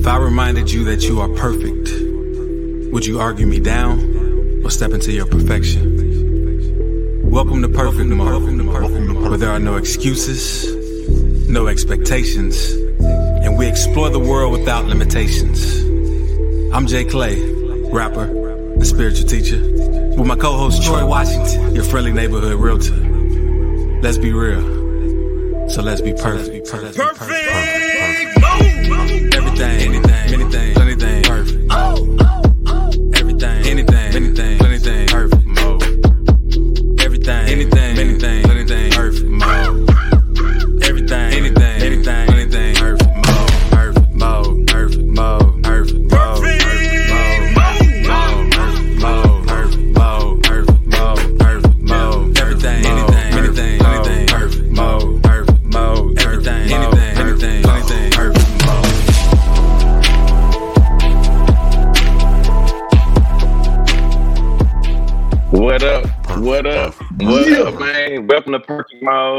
If I reminded you that you are perfect, would you argue me down or step into your perfection? Welcome to Perfect Mode, where there are no excuses, no expectations, and we explore the world without limitations. I'm Jay Clay, rapper and spiritual teacher, with my co-host Troy Washington, your friendly neighborhood realtor. Let's be real, so let's be perfect. Perfect. Perfect mode. Everything,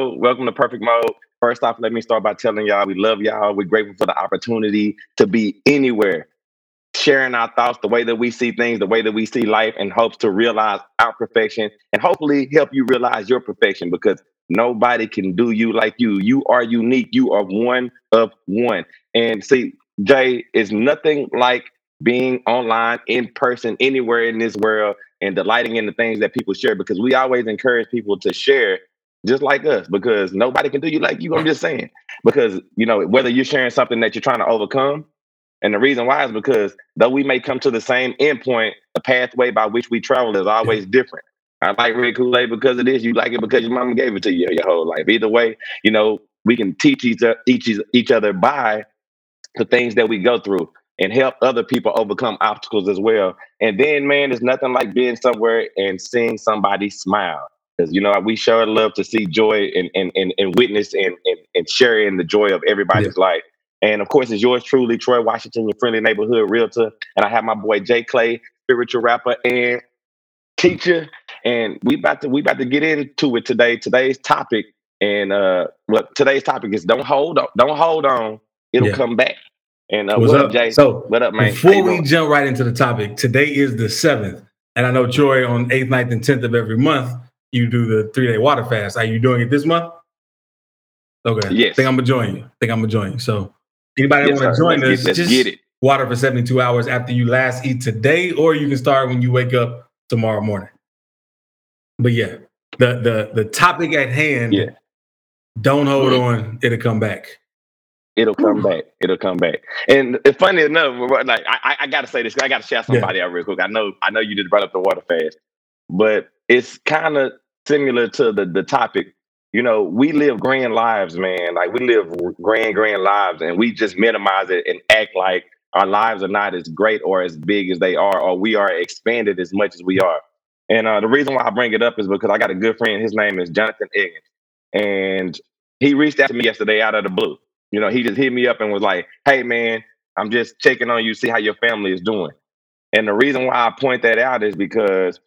Mode. Welcome to Perfect Mode. First off, let me start by telling y'all we love y'all. We're grateful for the opportunity to be anywhere, sharing our thoughts, the way that we see things, the way that we see life, and hopes to realize our perfection and hopefully help you realize your perfection because nobody can do you like you. You are unique. You are one of one. And see, Jay, is nothing like being online, in person, anywhere in this world, and delighting in the things that people share because we always encourage people to share just like us because nobody can do you like you. I'm just saying. Because, you know, whether you're sharing something that you're trying to overcome, and the reason why is because though we may come to the same endpoint, the pathway by which we travel is always different. I like Red Kool-Aid because it is. You like it because your mama gave it to you your whole life. Either way, you know, we can teach each, o- each, each other by the things that we go through and help other people overcome obstacles as well. And then, man, there's nothing like being somewhere and seeing somebody smile. Because, you know, we sure love to see joy and, and, and, and witness and, and, and share in the joy of everybody's life. And of course, it's yours truly, Troy Washington, your friendly neighborhood realtor. And I have my boy Jay Clay, spiritual rapper and teacher. And we about to we about to get into it today. Today's topic, and uh what today's topic is don't hold on, don't hold on, it'll Yeah. come back. And uh, What's what up? up, Jay? So what up, man? Before we jump right into the topic, today is the seventh, and I know Troy on eighth, 9th, and tenth of every month you do the three day water fast. Are you doing it this month? Okay. Yes. think I'm gonna join you. think I'm gonna join you. So anybody Yes, want to join Let's us, get- let's just get it. water for 72 hours after you last eat today, or you can start when you wake up tomorrow morning. But yeah, the the the topic at hand. Yeah. Don't hold Mhm. on; it'll come back. It'll come back. It'll come back. And it's funny enough, like I, I- I gotta say this. I gotta shout Yeah. somebody out real quick. I know, I know you just brought up the water fast, but it's kind of similar to the the topic. You know, we live grand lives, man. Like we live grand, grand lives, and we just minimize it and act like our lives are not as great or as big as they are, or we are expanded as much as we are. And uh, the reason why I bring it up is because I got a good friend. His name is Jonathan Eggins, and he reached out to me yesterday out of the blue. You know, he just hit me up and was like, "Hey, man, I'm just checking on you, see how your family is doing." And the reason why I point that out is because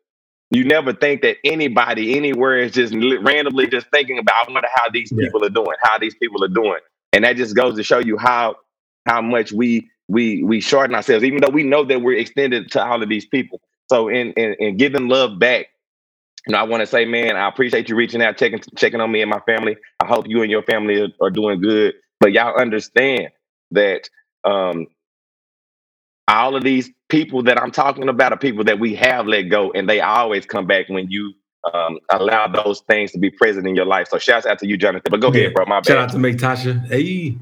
you never think that anybody anywhere is just randomly just thinking about, "I wonder how these Yeah. people are doing, how these people are doing," and that just goes to show you how how much we we we shorten ourselves, even though we know that we're extended to all of these people. So, in in, in giving love back, you know, I want to say, man, I appreciate you reaching out, checking checking on me and my family. I hope you and your family are, are doing good. But y'all understand that um, all of these people that I'm talking about are people that we have let go, and they always come back when you um, allow those things to be present in your life. So, shouts out to you, Jonathan. But go Yeah. ahead, bro. My Shout bad. out to Make Tasha. Hey.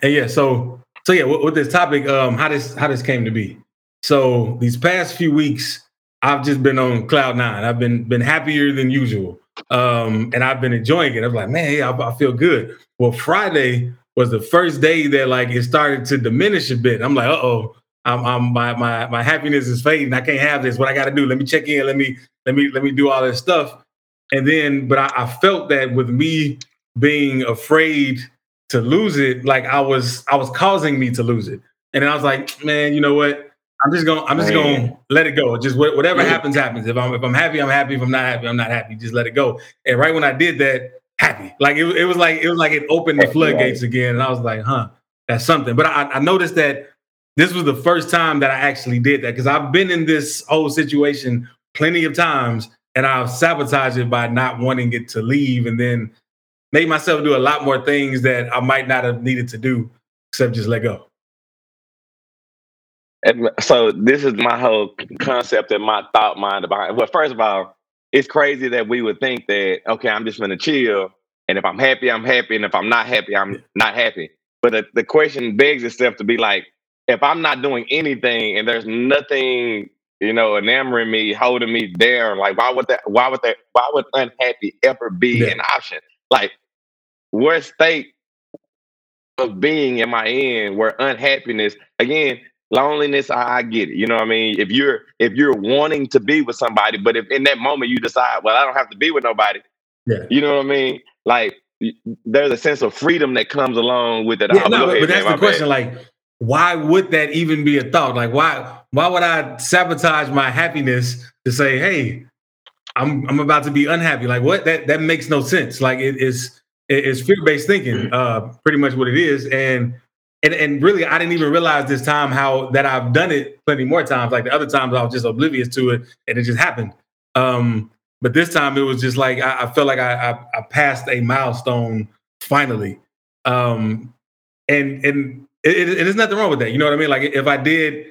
Hey, yeah. So, so yeah, with, with this topic, um, how this how this came to be. So these past few weeks, I've just been on cloud nine. I've been been happier than usual, um, and I've been enjoying it. I'm like, man, yeah, I, I feel good. Well, Friday was the first day that like it started to diminish a bit. I'm like, uh oh, I'm, I'm my my my happiness is fading. I can't have this. What I got to do? Let me check in. Let me let me let me do all this stuff. And then, but I, I felt that with me being afraid to lose it, like I was I was causing me to lose it. And then I was like, man, you know what? I'm just gonna I'm just Man. gonna let it go. Just wha- whatever Yeah. happens, happens. If I'm if I'm happy, I'm happy. If I'm not happy, I'm not happy. Just let it go. And right when I did that, happy. Like it, it was like it was like it opened the floodgates again. And I was like, huh, that's something. But I, I noticed that this was the first time that I actually did that because I've been in this whole situation plenty of times and I've sabotaged it by not wanting it to leave and then made myself do a lot more things that I might not have needed to do except just let go. And so this is my whole concept and my thought mind about it. Well, first of all, it's crazy that we would think that, okay, I'm just gonna chill. And if I'm happy, I'm happy. And if I'm not happy, I'm not happy. But the, the question begs itself to be like, if I'm not doing anything and there's nothing, you know, enamoring me, holding me there, like why would that why would that why would unhappy ever be yeah. an option? Like what state of being am I in where unhappiness again loneliness I, get it you know what i mean if you're if you're wanting to be with somebody but if in that moment you decide well i don't have to be with nobody yeah you know what i mean like there's a sense of freedom that comes along with it yeah, no, but, but that's the question bad. like why would that even be a thought? Like, why why would I sabotage my happiness to say, hey, I'm I'm about to be unhappy? Like, what? That that makes no sense. Like, it is it's fear based thinking, uh, pretty much what it is. And and and really, I didn't even realize this time how that I've done it plenty more times. Like the other times, I was just oblivious to it, and it just happened. Um, but this time, it was just like I, I felt like I, I, I passed a milestone finally. Um, and and it, it, there's nothing wrong with that. You know what I mean? Like if I did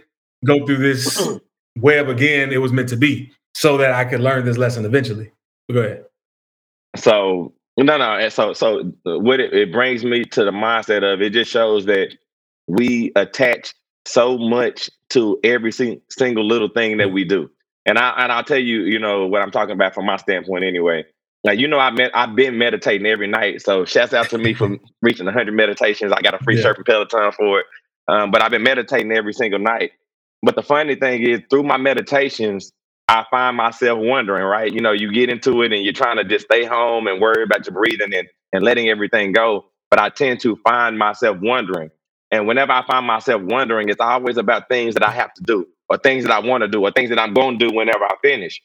go through this web again, it was meant to be so that I could learn this lesson eventually. But go ahead. So no, no. So so what it, it brings me to the mindset of it just shows that we attach so much to every sing, single little thing that we do. And I and I'll tell you, you know, what I'm talking about from my standpoint anyway. Now you know I met I've been meditating every night. So shouts out to me for reaching 100 meditations. I got a free yeah. surfing Peloton for it. Um, but I've been meditating every single night. But the funny thing is, through my meditations, I find myself wondering. Right, you know, you get into it and you're trying to just stay home and worry about your breathing and and letting everything go. But I tend to find myself wondering. And whenever I find myself wondering, it's always about things that I have to do, or things that I want to do, or things that I'm going to do whenever I finish.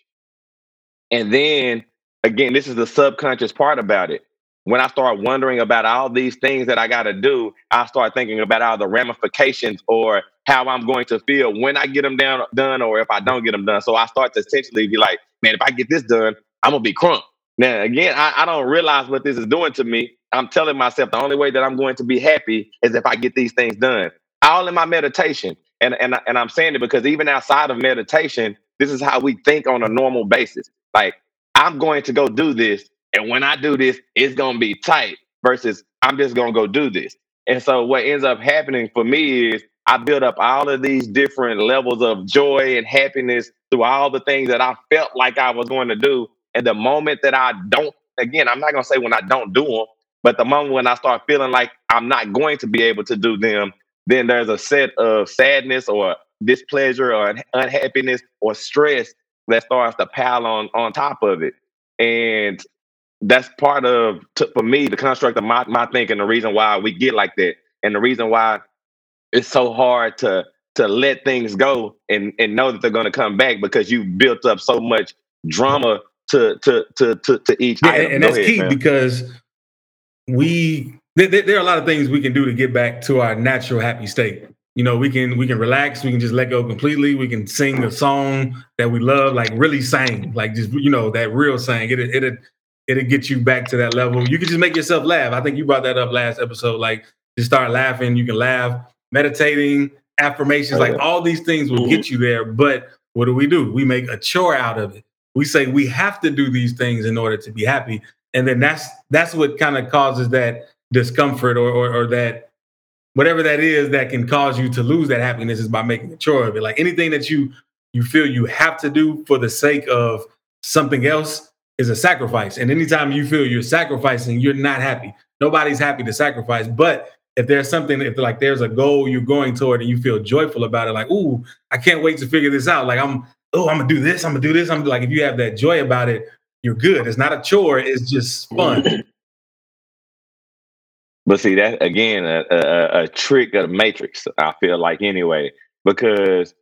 And then again, this is the subconscious part about it. When I start wondering about all these things that I got to do, I start thinking about all the ramifications or how I'm going to feel when I get them down done or if I don't get them done. So I start to essentially be like, man, if I get this done, I'm gonna be crunk. Now, again, I, I don't realize what this is doing to me. I'm telling myself the only way that I'm going to be happy is if I get these things done. All in my meditation. And, and, and I'm saying it because even outside of meditation, this is how we think on a normal basis. Like I'm going to go do this. And when I do this, it's going to be tight versus I'm just going to go do this. And so what ends up happening for me is I build up all of these different levels of joy and happiness through all the things that I felt like I was going to do. And the moment that I don't, again, I'm not going to say when I don't do them, but the moment when I start feeling like I'm not going to be able to do them, then there's a set of sadness or displeasure or unhappiness or stress that starts to pile on on top of it. And that's part of to, for me the construct of my, my thinking the reason why we get like that and the reason why it's so hard to to let things go and and know that they're going to come back because you built up so much drama to to to to, to each yeah, item. and that's ahead, key man. because we there, there, are a lot of things we can do to get back to our natural happy state you know, we can we can relax, we can just let go completely. We can sing a song that we love, like really sing, like just you know that real sing. It it it it'll get you back to that level. You can just make yourself laugh. I think you brought that up last episode. Like just start laughing. You can laugh, meditating, affirmations, like all these things will get mm-hmm. you there. But what do we do? We make a chore out of it. We say we have to do these things in order to be happy, and then that's that's what kind of causes that discomfort or, or, or that whatever that is that can cause you to lose that happiness is by making a chore of it. Like anything that you you feel you have to do for the sake of something else is a sacrifice. And anytime you feel you're sacrificing, you're not happy. Nobody's happy to sacrifice. But if there's something, if like there's a goal you're going toward and you feel joyful about it, like, ooh, I can't wait to figure this out. Like I'm, oh, I'm gonna do this, I'm gonna do this. I'm like, if you have that joy about it, you're good. It's not a chore, it's just fun. But see that again, a, a, a trick of the matrix. I feel like anyway, because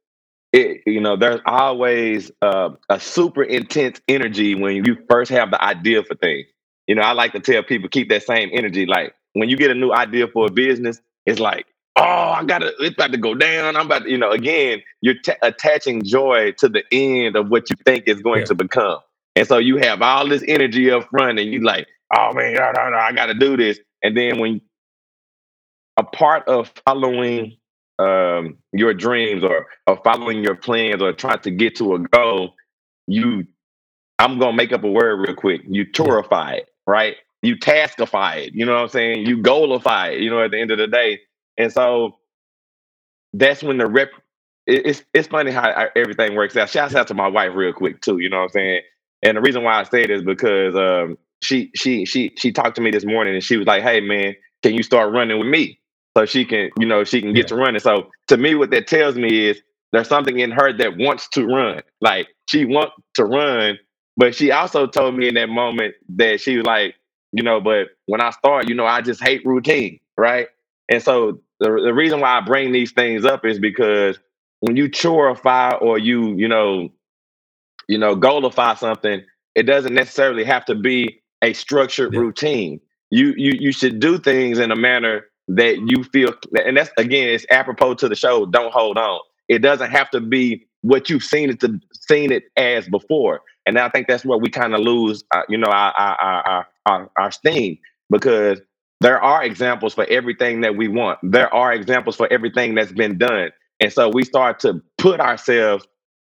it, you know, there's always uh, a super intense energy when you first have the idea for things. You know, I like to tell people keep that same energy. Like when you get a new idea for a business, it's like, oh, I gotta, it's about to go down. I'm about to, you know, again, you're t- attaching joy to the end of what you think is going yeah. to become. And so you have all this energy up front and you like, oh man, I gotta do this. And then when a part of following um, your dreams or, or following your plans or trying to get to a goal, you, I'm gonna make up a word real quick. You tourify it, right? You taskify it. You know what I'm saying? You goalify it. You know, at the end of the day, and so that's when the rep. It's it's funny how everything works out. Shouts out to my wife real quick too. You know what I'm saying? And the reason why I say it is because um, she she she she talked to me this morning and she was like, "Hey man, can you start running with me?" So she can you know she can get yeah. to running. So to me, what that tells me is there's something in her that wants to run. Like she wants to run, but she also told me in that moment that she was like, you know, but when I start, you know, I just hate routine, right? And so the, the reason why I bring these things up is because when you chorify or you, you know, you know, goalify something, it doesn't necessarily have to be a structured yeah. routine. You you you should do things in a manner that you feel and that's again it's apropos to the show don't hold on it doesn't have to be what you've seen it to seen it as before and i think that's where we kind of lose uh, you know our our, our our our steam because there are examples for everything that we want. There are examples for everything that's been done. And so we start to put ourselves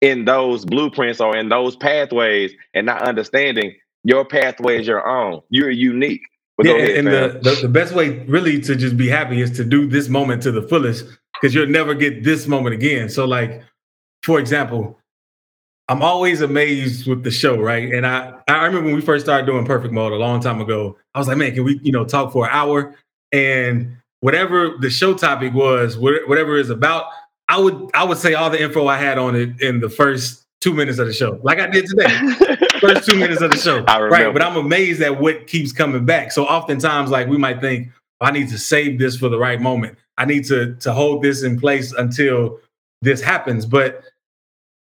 in those blueprints or in those pathways and not understanding your pathway is your own. You're unique. But yeah, ahead, and the, the, the, best way really to just be happy is to do this moment to the fullest because you'll never get this moment again. So, like, for example, I'm always amazed with the show, right? And I I remember when we first started doing Perfect Mode a long time ago. I was like, man, can we you know talk for an hour? And whatever the show topic was, whatever it's about, I would I would say all the info I had on it in the first two minutes of the show, like I did today. first two minutes of the show, right? But I'm amazed at what keeps coming back. So oftentimes, like we might think, I need to save this for the right moment. I need to to hold this in place until this happens. But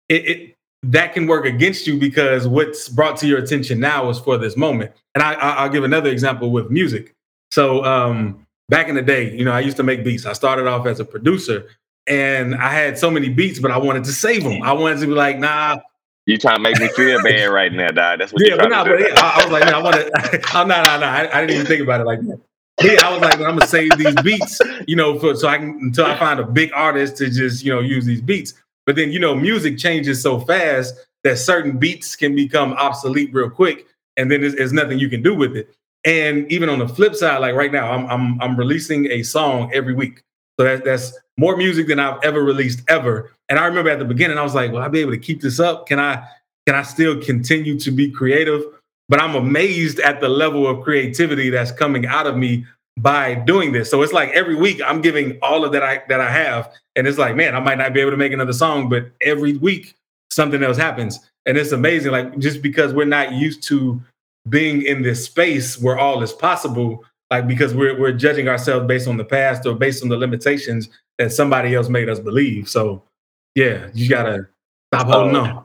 it, it that can work against you because what's brought to your attention now is for this moment. And I, will give another example with music. So um, back in the day, you know, I used to make beats. I started off as a producer, and I had so many beats, but I wanted to save them. I wanted to be like, nah. You trying to make me feel bad right now, dog? That's what yeah, but nah, but yeah, I, I, was like, man, I want to. I'm not, no, no, I, I, didn't even think about it like that. Yeah, I was like, I'm gonna save these beats, you know, for so I can until I find a big artist to just you know use these beats. But then, you know, music changes so fast that certain beats can become obsolete real quick, and then there's, there's, nothing you can do with it. And even on the flip side, like right now, I'm I'm, I'm releasing a song every week, so that, that's more music than I've ever released ever. And I remember at the beginning, I was like, "Will I be able to keep this up? Can I can I still continue to be creative?" But I'm amazed at the level of creativity that's coming out of me by doing this. So it's like every week I'm giving all of that I that I have, and it's like, man, I might not be able to make another song, but every week something else happens, and it's amazing. Like just because we're not used to being in this space where all is possible, like because we're we're judging ourselves based on the past or based on the limitations that somebody else made us believe. So yeah, you gotta stop holding on.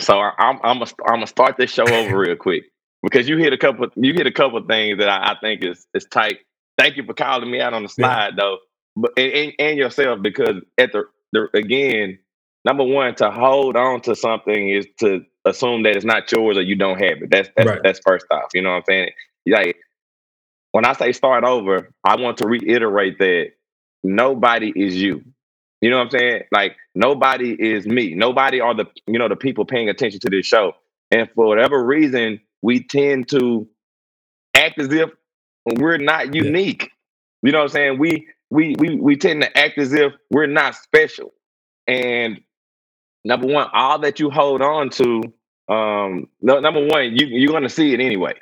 So I'm I'm gonna I'm gonna start this show over real quick because you hit a couple you hit a couple things that I, I, think is is tight. Thank you for calling me out on the slide yeah. though, but and, and, yourself because at the, the again, number one to hold on to something is to assume that it's not yours or you don't have it. That's that's, right. that's first off. You know what I'm saying? Like when I say start over, I want to reiterate that nobody is you. You know what I'm saying? Like nobody is me. Nobody are the you know the people paying attention to this show. And for whatever reason, we tend to act as if we're not unique. You know what I'm saying? We we we we tend to act as if we're not special. And number one, all that you hold on to, um, no, number one, you you're gonna see it anyway.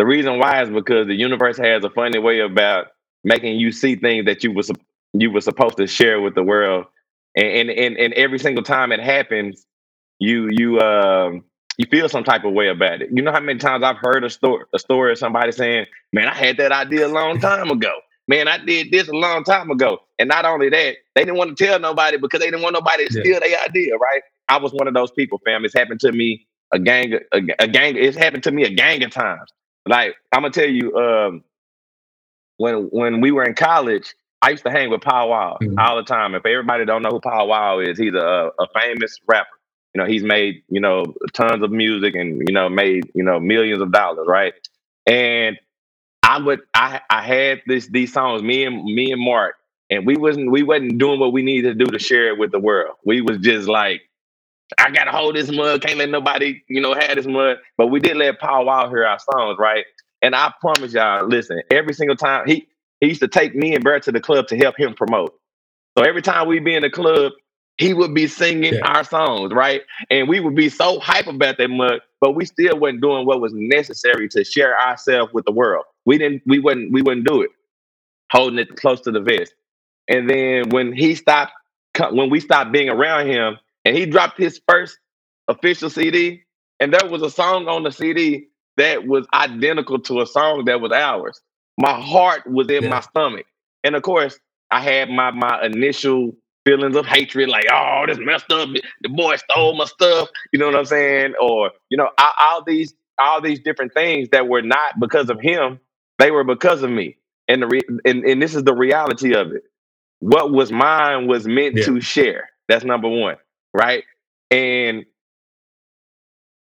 The reason why is because the universe has a funny way about making you see things that you was you were supposed to share with the world. And and and, and every single time it happens, you you um you feel some type of way about it. You know how many times I've heard a story, a story of somebody saying, "Man, I had that idea a long time ago. Man, I did this a long time ago." And not only that, they didn't want to tell nobody because they didn't want nobody to steal their idea. Right? I was one of those people, fam. It's happened to me a gang, a, a gang. It's happened to me a gang of times. Like I'm gonna tell you, um, when when we were in college, I used to hang with Paul Wall mm-hmm. all the time. If everybody don't know who Paul Wall is, he's a, a famous rapper. You know, he's made you know tons of music and you know made you know millions of dollars, right? And I would I I had this these songs, me and me and Mark, and we wasn't we wasn't doing what we needed to do to share it with the world. We was just like, I gotta hold this mud, can't let nobody, you know, have this mud. But we did let Paul Wall hear our songs, right? And I promise y'all, listen, every single time he he used to take me and Barrett to the club to help him promote. So every time we be in the club, he would be singing yeah. our songs, right? And we would be so hype about that mud, but we still wasn't doing what was necessary to share ourselves with the world. We didn't, we wouldn't, we wouldn't do it, holding it close to the vest. And then when he stopped, when we stopped being around him, and he dropped his first official CD, and there was a song on the CD that was identical to a song that was ours. My heart was in yeah. my stomach, and of course, I had my my initial feelings of hatred, like, oh, this messed up. The boy stole my stuff. You know what I'm saying? Or, you know, all, all these all these different things that were not because of him, they were because of me. And the re- and, and this is the reality of it. What was mine was meant yeah. to share. That's number one, right? And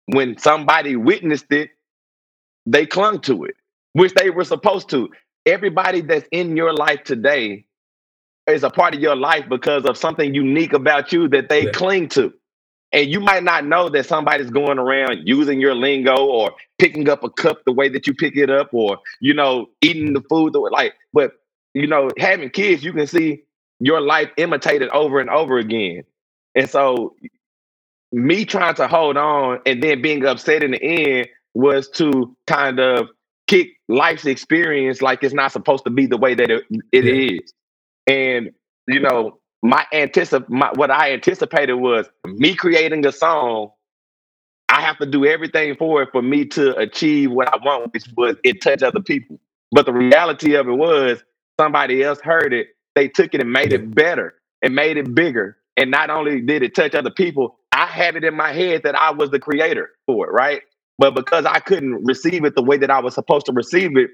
when somebody witnessed it, they clung to it, which they were supposed to. Everybody that's in your life today is a part of your life because of something unique about you that they yeah. cling to. And you might not know that somebody's going around using your lingo or picking up a cup the way that you pick it up or, you know, eating the food the way, like, but, you know, having kids, you can see your life imitated over and over again. And so me trying to hold on and then being upset in the end was to kind of kick life's experience like it's not supposed to be the way that it, it yeah. is. And you know, my anticip my, what I anticipated was me creating a song. I have to do everything for it for me to achieve what I want, which was it touch other people. But the reality of it was somebody else heard it, they took it and made it better and made it bigger. And not only did it touch other people, I had it in my head that I was the creator for it, right? But because I couldn't receive it the way that I was supposed to receive it,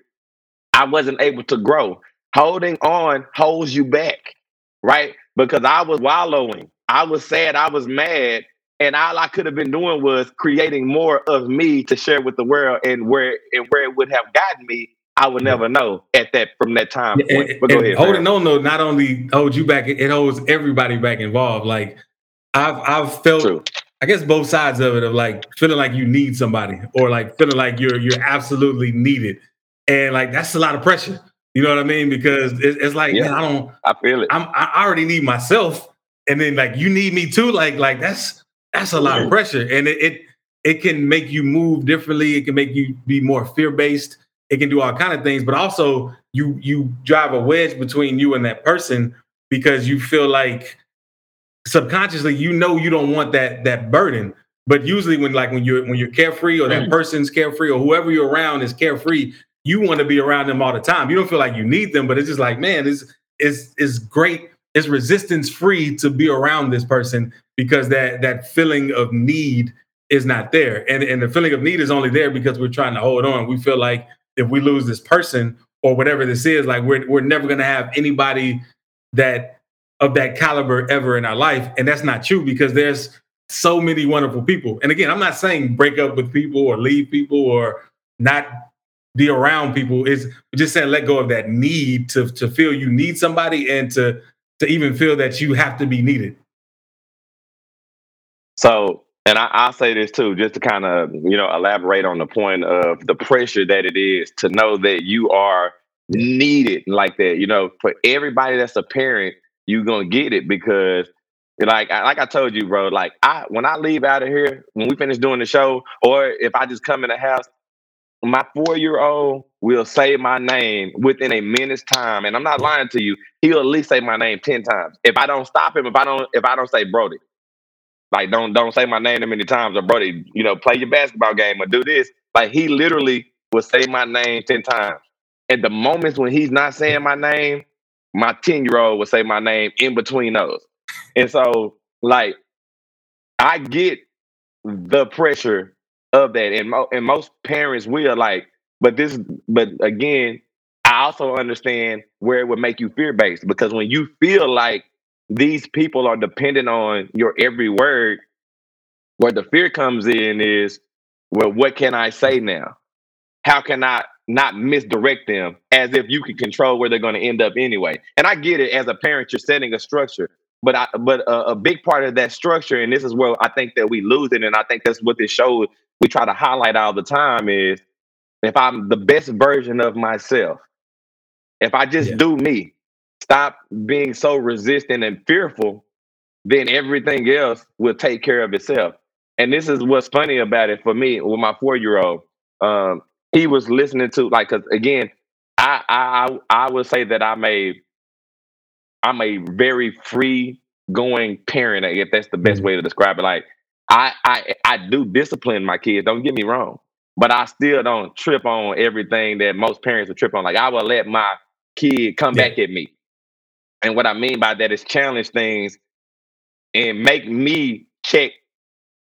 I wasn't able to grow. Holding on holds you back, right? Because I was wallowing, I was sad, I was mad, and all I could have been doing was creating more of me to share with the world, and where and where it would have gotten me, I would never know at that from that time. And, but go ahead. Holding on though, not only holds you back, it holds everybody back involved. Like I've I've felt. True. I guess both sides of it of like feeling like you need somebody or like feeling like you're you're absolutely needed. And like that's a lot of pressure. You know what I mean? Because it's, it's like, yeah, man, I don't. I feel it. I'm, I already need myself, and then like you need me too. Like, like that's that's a lot of pressure, and it, it it can make you move differently. It can make you be more fear based. It can do all kind of things, but also you you drive a wedge between you and that person because you feel like subconsciously you know you don't want that that burden. But usually when like when you're when you're carefree or that person's carefree or whoever you're around is carefree, you want to be around them all the time. You don't feel like you need them, but it's just like, man, it's it's it's great. It's resistance free to be around this person because that that feeling of need is not there. And and the feeling of need is only there because we're trying to hold on. We feel like if we lose this person or whatever this is, like we're we're never gonna have anybody that of that caliber ever in our life. And that's not true because there's so many wonderful people. And again, I'm not saying break up with people or leave people or not be around people is just saying let go of that need to to feel you need somebody and to to even feel that you have to be needed. So, and I, will say this too, just to kind of you know elaborate on the point of the pressure that it is to know that you are needed like that. You know, for everybody that's a parent, you're gonna get it because like like I told you, bro. Like I when I leave out of here, when we finish doing the show, or if I just come in the house, my four year old will say my name within a minute's time, and I'm not lying to you. He'll at least say my name ten times. If I don't stop him, if I don't, if I don't say Brody, like don't don't say my name that many times, or Brody, you know, play your basketball game or do this. Like he literally will say my name ten times. And the moments when he's not saying my name, my ten year old will say my name in between those. And so, like, I get the pressure of that. And, mo- and most parents will like, but this, but again, I also understand where it would make you fear based because when you feel like these people are dependent on your every word, where the fear comes in is, well, what can I say now? How can I not misdirect them as if you can control where they're going to end up anyway? And I get it as a parent, you're setting a structure, but I, but a, a, big part of that structure, and this is where I think that we lose it, and I think that's what this show we try to highlight all the time is if I'm the best version of myself, if I just yeah. do me, stop being so resistant and fearful, then everything else will take care of itself. And this is what's funny about it for me with my four year old. Um, he was listening to like, cause again, I I I would say that I'm a I'm a very free going parent, if that's the best mm-hmm. way to describe it. Like I I I do discipline my kids. Don't get me wrong, but I still don't trip on everything that most parents would trip on. Like I will let my kid come yeah. back at me, and what I mean by that is challenge things and make me check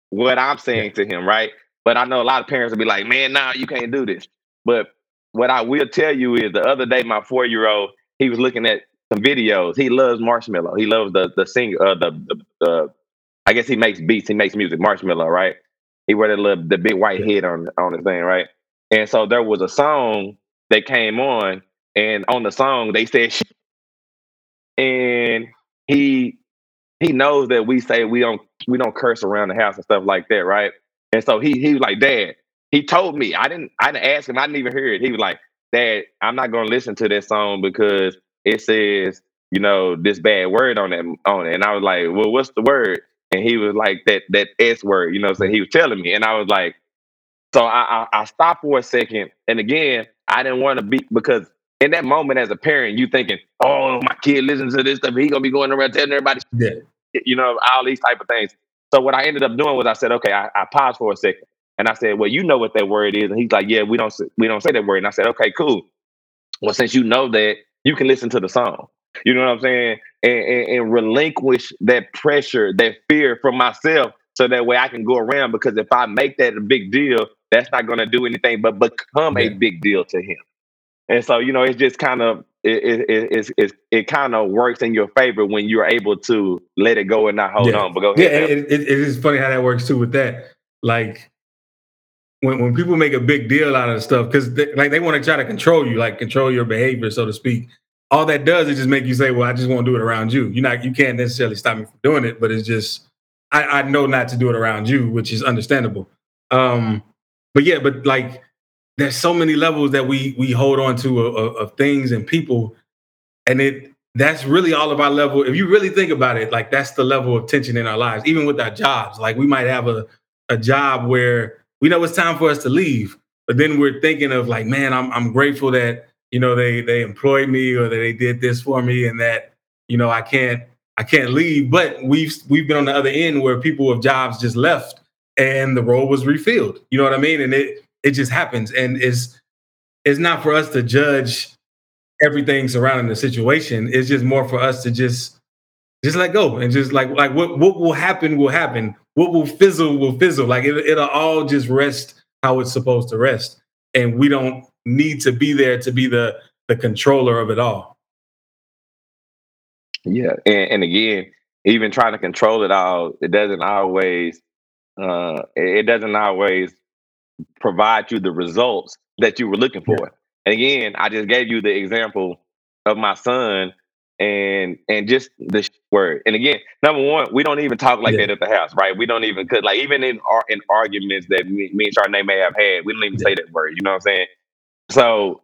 what I'm saying to him, right? But I know a lot of parents will be like, "Man, nah, you can't do this." But what I will tell you is, the other day, my four year old he was looking at some videos. He loves Marshmello. He loves the the singer, uh, the, the the I guess he makes beats. He makes music. Marshmello, right? He wear the little the big white head on on his thing, right? And so there was a song that came on, and on the song they said, and he he knows that we say we don't we don't curse around the house and stuff like that, right? And so he he was like, Dad, he told me I didn't I didn't ask him, I didn't even hear it. He was like, Dad, I'm not gonna listen to that song because it says you know this bad word on it on it. And I was like, Well, what's the word? And he was like that that S word, you know. So he was telling me, and I was like, so I, I, I stopped for a second, and again, I didn't want to be because in that moment as a parent, you thinking, oh, my kid listens to this stuff, he gonna be going around telling everybody, yeah. you know, all these type of things. So what I ended up doing was I said, okay, I, I paused for a second, and I said, well, you know what that word is, and he's like, yeah, we don't we don't say that word, and I said, okay, cool. Well, since you know that, you can listen to the song. You know what I'm saying? And, and, and relinquish that pressure, that fear from myself, so that way I can go around. Because if I make that a big deal, that's not going to do anything but become yeah. a big deal to him. And so, you know, it's just kind of it it it, it, it kind of works in your favor when you're able to let it go and not hold yeah. on. But go ahead. Yeah, it, it, it is funny how that works too with that. Like when when people make a big deal out of stuff because like they want to try to control you, like control your behavior, so to speak. All that does is just make you say, "Well, I just won't do it around you." You're not, you can't necessarily stop me from doing it, but it's just I, I know not to do it around you, which is understandable. Um, but yeah, but like there's so many levels that we we hold on to of, of things and people, and it that's really all of our level. If you really think about it, like that's the level of tension in our lives, even with our jobs. Like we might have a a job where we know it's time for us to leave, but then we're thinking of like, man, I'm I'm grateful that you know they they employed me or that they did this for me, and that you know I can't I can't leave. But we've we've been on the other end where people with jobs just left and the role was refilled. You know what I mean? And it it just happens, and it's it's not for us to judge everything surrounding the situation. It's just more for us to just just let go and just like like what what will happen will happen. What will fizzle will fizzle. Like it, it'll all just rest how it's supposed to rest, and we don't need to be there to be the the controller of it all. Yeah, and, and again, even trying to control it all, it doesn't always uh, it doesn't always provide you the results that you were looking for. Yeah. And again, I just gave you the example of my son and and just the word. And again, number one, we don't even talk like yeah. that at the house, right? We don't even cause like even in our in arguments that me, me and Charnay may have had, we don't even yeah. say that word. You know what I'm saying? So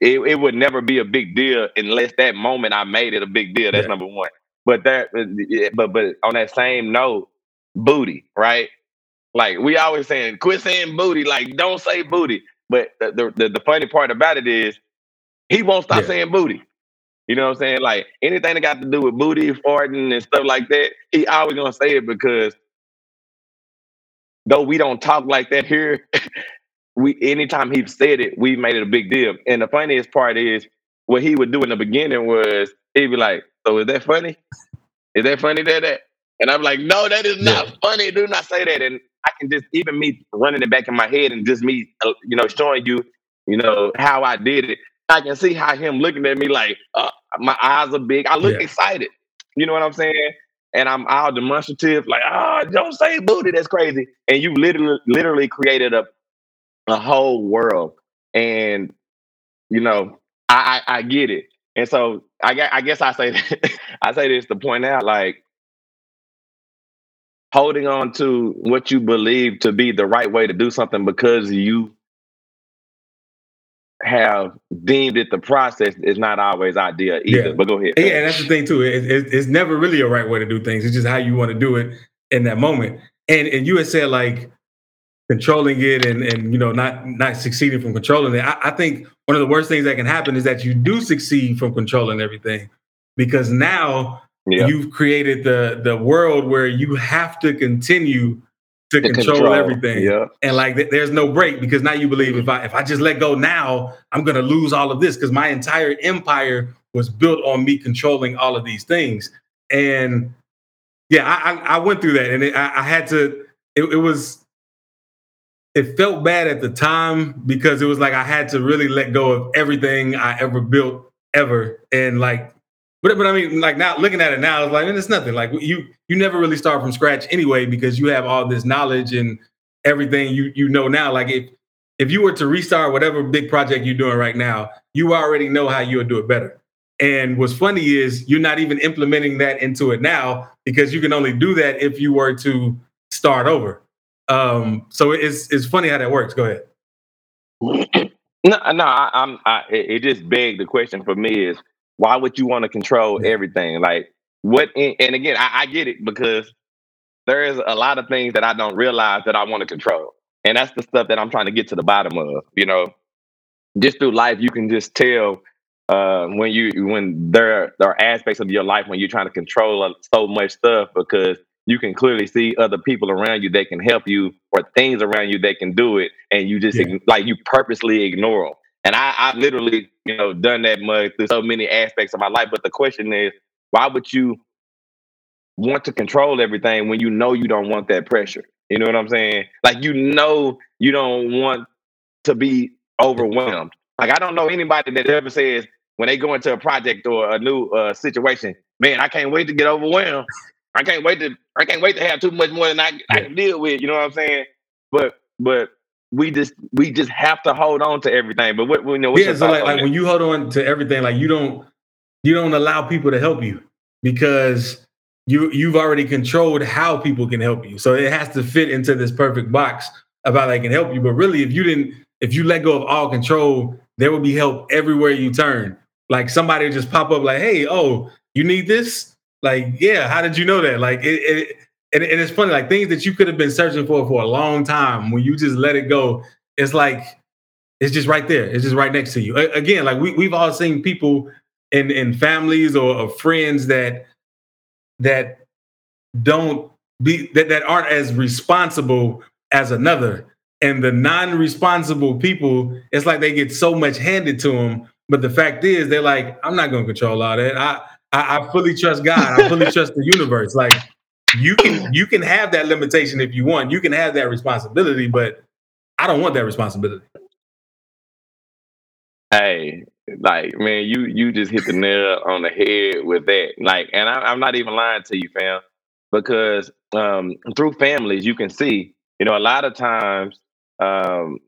it, it would never be a big deal unless that moment I made it a big deal. That's number one. But that uh, but but on that same note, booty, right? Like we always saying, quit saying booty. Like don't say booty. But the the, the funny part about it is, he won't stop yeah. saying booty. You know what I'm saying? Like anything that got to do with booty, farting, and stuff like that, he always gonna say it because though we don't talk like that here, we anytime he said it, we made it a big deal. And the funniest part is what he would do in the beginning was he'd be like, "So is that funny? Is that funny that that?" And I'm like, "No, that is not yeah. funny. Do not say that." And I can just even me running it back in my head and just me, uh, you know, showing you, you know, how I did it. I can see how him looking at me like uh, my eyes are big. I look yeah. excited. You know what I'm saying? And I'm all demonstrative, like, oh, don't say booty, that's crazy. And you literally, literally created a a whole world. And you know, I I, I get it. And so I, I guess I say that, I say this to point out, like holding on to what you believe to be the right way to do something because you have deemed it the process is not always ideal either. Yeah. But go ahead. Yeah, and that's the thing too. It, it, it's never really a right way to do things. It's just how you want to do it in that moment. And and you had said like controlling it and and you know not not succeeding from controlling it. I, I think one of the worst things that can happen is that you do succeed from controlling everything because now yeah. you've created the the world where you have to continue to, to control, control, everything. Yeah. And like th- there's no break because now you believe if I if I just let go now, I'm gonna lose all of this because my entire empire was built on me controlling all of these things. And yeah, I I, I went through that and it, I, I, had to. It, it was. It felt bad at the time because it was like I had to really let go of everything I ever built ever, and like but but I mean, like now looking at it now, it's like it's nothing. Like you you never really start from scratch anyway because you have all this knowledge and everything you you know now. Like if if you were to restart whatever big project you're doing right now, you already know how you would do it better. And what's funny is you're not even implementing that into it now because you can only do that if you were to start over. Um, so it's it's funny how that works. Go ahead. No, no, I, am I, it just begged the question for me is why would you want to control everything? Like what? In, and again, I, I get it because there is a lot of things that I don't realize that I want to control, and that's the stuff that I'm trying to get to the bottom of. You know, just through life, you can just tell uh, when you when there, there are aspects of your life when you're trying to control so much stuff because you can clearly see other people around you that can help you or things around you that can do it and you just yeah. like you purposely ignore them and I, I literally, you know, done that much through so many aspects of my life. But the question is, why would you want to control everything when you know you don't want that pressure? You know what I'm saying? Like you know you don't want to be overwhelmed. Like I don't know anybody that ever says when they go into a project or a new uh, situation, man, I can't wait to get overwhelmed. I can't wait to I can't wait to have too much more than I, I can deal with. You know what I'm saying? But but we just we just have to hold on to everything. But what you know, yeah, so like, like when you hold on to everything, like you don't you don't allow people to help you because you you've already controlled how people can help you. So it has to fit into this perfect box about they can help you. But really, if you didn't, if you let go of all control, there will be help everywhere you turn. Like somebody just pop up, like, "Hey, oh, you need this?" Like, yeah, how did you know that? Like, it, it and, and it's funny, like things that you could have been searching for for a long time, when you just let it go, it's like it's just right there. It's just right next to you. Again, like we we've all seen people in in families or, or friends that that don't be that, that aren't as responsible as another. And the non-responsible people, it's like they get so much handed to them. But the fact is, they're like, I'm not going to control all that. I, I I fully trust God. I fully trust the universe. Like you can you can have that limitation if you want. You can have that responsibility, but I don't want that responsibility. Hey, like man, you you just hit the nail on the head with that. Like, and I, am not even lying to you, fam, because um, through families you can see, you know, a lot of times, um,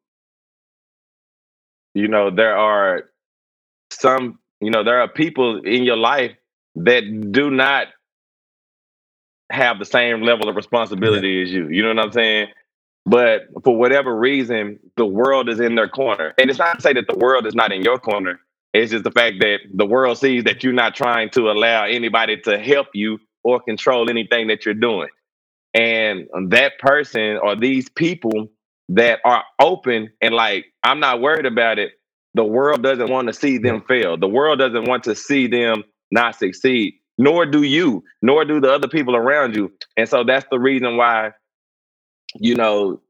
you know, there are some, you know, there are people in your life that do not have the same level of responsibility yeah. as you. You know what I'm saying? But for whatever reason, the world is in their corner. And it's not to say that the world is not in your corner. It's just the fact that the world sees that you're not trying to allow anybody to help you or control anything that you're doing. And that person or these people that are open and like, I'm not worried about it, the world doesn't want to see them fail. The world doesn't want to see them not succeed nor do you, nor do the other people around you. And so that's the reason why, you know,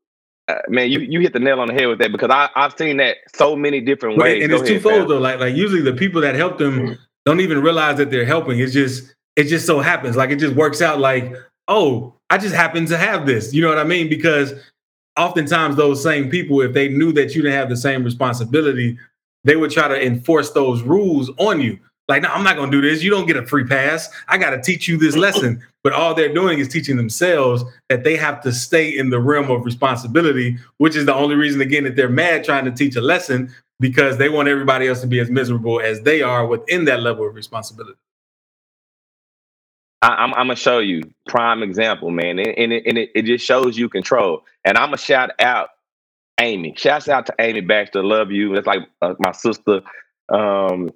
uh, man, you, you hit the nail on the head with that because I, I've seen that so many different ways. And Go it's ahead, twofold fam. though. Like like usually the people that help them mm-hmm. don't even realize that they're helping. It's just it just so happens. Like it just works out like, oh, I just happen to have this. You know what I mean? Because oftentimes those same people, if they knew that you didn't have the same responsibility, they would try to enforce those rules on you. Like, no, I'm not gonna do this. You don't get a free pass. I gotta teach you this lesson. But all they're doing is teaching themselves that they have to stay in the realm of responsibility, which is the only reason, again, that they're mad trying to teach a lesson because they want everybody else to be as miserable as they are within that level of responsibility. I, am gonna show you prime example, man, and, and, it, and it, it, just shows you control. And I'm gonna shout out Amy. Shouts out to Amy Baxter. Love you. It's like uh, my sister. Um,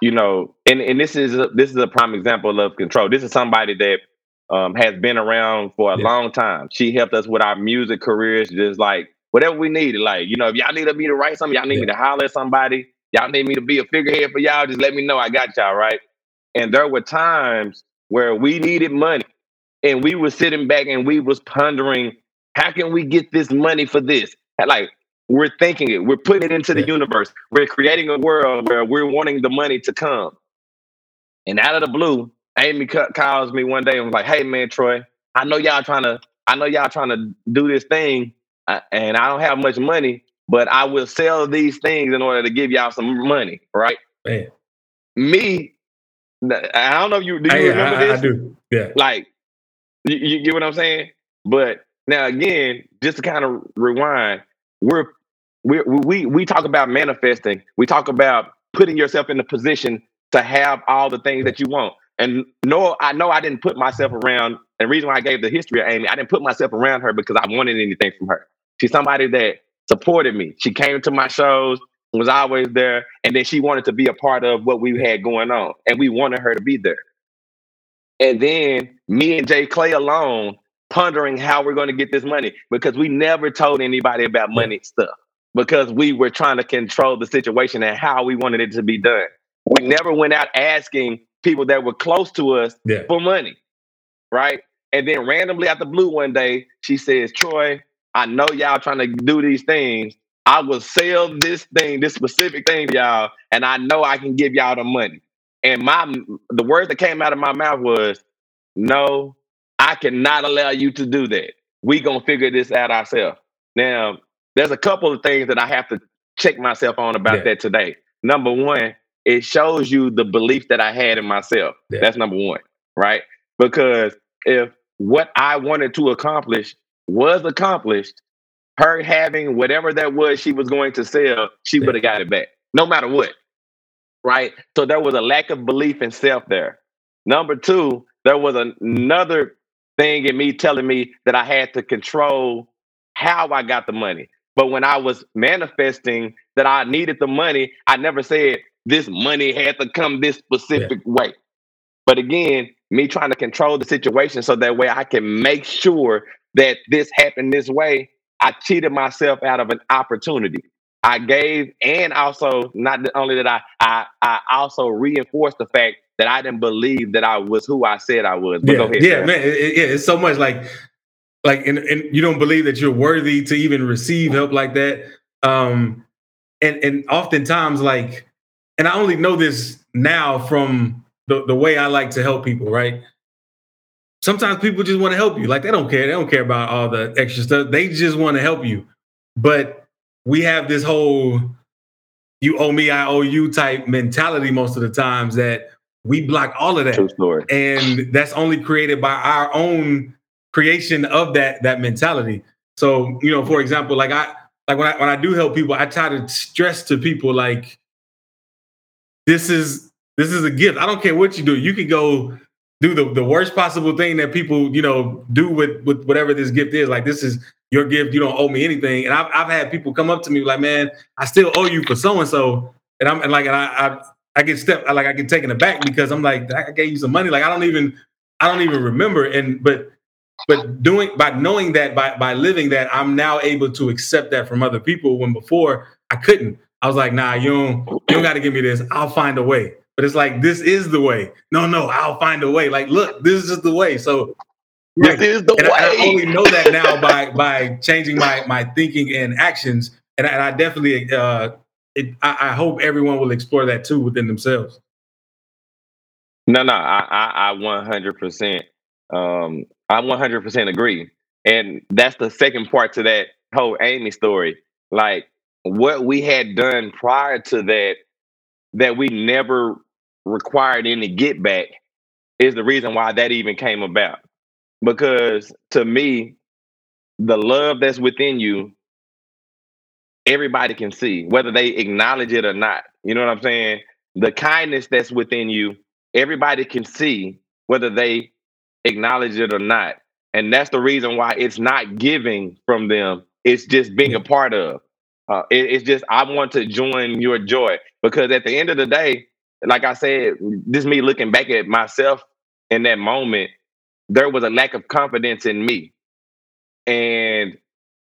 you know, and, and this is a, this is a prime example of control. This is somebody that um, has been around for a yeah. long time. She helped us with our music careers, just like whatever we needed. Like, you know, if y'all need me to write something, y'all need yeah. me to holler at somebody, y'all need me to be a figurehead for y'all, just let me know. I got y'all, right? And there were times where we needed money and we were sitting back and we was pondering, how can we get this money for this? Like we're thinking it, we're putting it into the universe. We're creating a world where we're wanting the money to come. And out of the blue, Amy calls me one day and was like, "Hey, man, Troy, I know y'all trying to, I know y'all trying to do this thing, uh, and I don't have much money, but I will sell these things in order to give y'all some money, right?" Man. Me, I don't know if you do you I, remember I, this? I do. Yeah. Like, you, you get what I'm saying? But now again, just to kind of rewind, we're we we we talk about manifesting. We talk about putting yourself in the position to have all the things that you want. And no, I know I didn't put myself around. And the reason why I gave the history of Amy, I didn't put myself around her because I wanted anything from her. She's somebody that supported me. She came to my shows, was always there, and then she wanted to be a part of what we had going on, and we wanted her to be there. And then me and Jay Clay alone pondering how we're going to get this money because we never told anybody about money stuff because we were trying to control the situation and how we wanted it to be done. We never went out asking people that were close to us yeah. for money, right? And then randomly out the blue one day, she says, Troy, I know y'all trying to do these things. I will sell this thing, this specific thing to y'all, and I know I can give y'all the money. And my the words that came out of my mouth was, no, I cannot allow you to do that. We gonna figure this out ourselves. Now, there's a couple of things that I have to check myself on about yeah. that today. Number one, it shows you the belief that I had in myself. Yeah. That's number one, right? Because if what I wanted to accomplish was accomplished, her having whatever that was she was going to sell, she yeah. would have got it back, no matter what. Right. So there was a lack of belief in self there. Number two, there was another thing in me telling me that I had to control how I got the money. But when I was manifesting that I needed the money, I never said this money had to come this specific yeah. way. But again, me trying to control the situation so that way I can make sure that this happened this way, I cheated myself out of an opportunity. I gave, and also not only that I, I, I also reinforced the fact that I didn't believe that I was who I said I was. But yeah, ahead, yeah, man, it, it, it's so much like, like, and, and you don't believe that you're worthy to even receive help like that. Um, and and oftentimes, like, and I only know this now from the, the way I like to help people, right? Sometimes people just want to help you. Like they don't care. They don't care about all the extra stuff. They just want to help you. But we have this whole you owe me, I owe you type mentality most of the times that we block all of that. True story. And that's only created by our own creation of that that mentality. So, you know, for example, like I like when I when I do help people, I try to stress to people like this is this is a gift. I don't care what you do. You can go do the, the worst possible thing that people, you know, do with with whatever this gift is. Like this is your gift. You don't owe me anything. And I've I've had people come up to me like, man, I still owe you for so and so. And I'm and like, and I, I I get step like I get taken aback because I'm like, I gave you some money. Like I don't even I don't even remember. And but but doing by knowing that by by living that, I'm now able to accept that from other people when before I couldn't. I was like, nah, you don't, you don't got to give me this. I'll find a way. But it's like, this is the way. No, no, I'll find a way. Like, look, this is just the way. So this is the and way. I, I, only know that now by by changing my my thinking and actions. And, and I definitely, uh, it, I, I, hope everyone will explore that too within themselves. No, no, I, I, I 100%, um, I 100% agree. And that's the second part to that whole Amy story. Like, what we had done prior to that, that we never required any get back, is the reason why that even came about. Because to me, the love that's within you, everybody can see, whether they acknowledge it or not. You know what I'm saying? The kindness that's within you, everybody can see, whether they acknowledge it or not. And that's the reason why it's not giving from them, it's just being a part of. Uh, it, it's just, I want to join your joy because at the end of the day, like I said, this me looking back at myself in that moment, there was a lack of confidence in me. And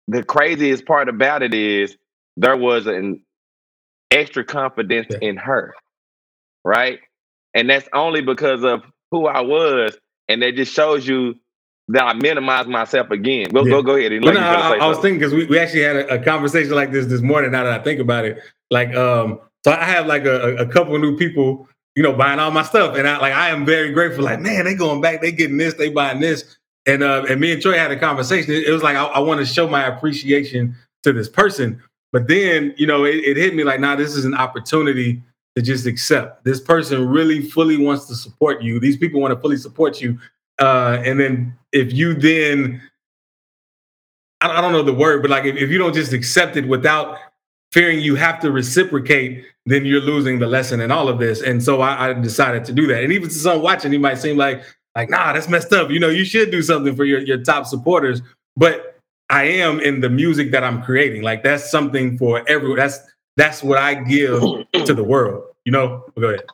the craziest part about it is there was an extra confidence in her. Right. And that's only because of who I was. And that just shows you that I minimize myself again. Go, yeah. go, go ahead. And well, no, I, I was thinking because we, we actually had a, a, conversation like this this morning. Now that I think about it, like, um, so I have like a, a couple new people, you know, buying all my stuff, and I like I am very grateful. Like, man, they going back, they getting this, they buying this, and uh, and me and Troy had a conversation. It, was like I, I want to show my appreciation to this person, but then you know, it, it hit me like, nah, this is an opportunity to just accept this person really fully wants to support you. These people want to fully support you. Uh, and then if you then, I, don't know the word, but like if, if you don't just accept it without fearing you have to reciprocate, then you're losing the lesson in all of this. And so I, I decided to do that. And even to someone watching, he might seem like, like, nah, that's messed up. You know, you should do something for your, your top supporters. But I am in the music that I'm creating. Like that's something for everyone. That's that's what I give to the world. You know, go ahead.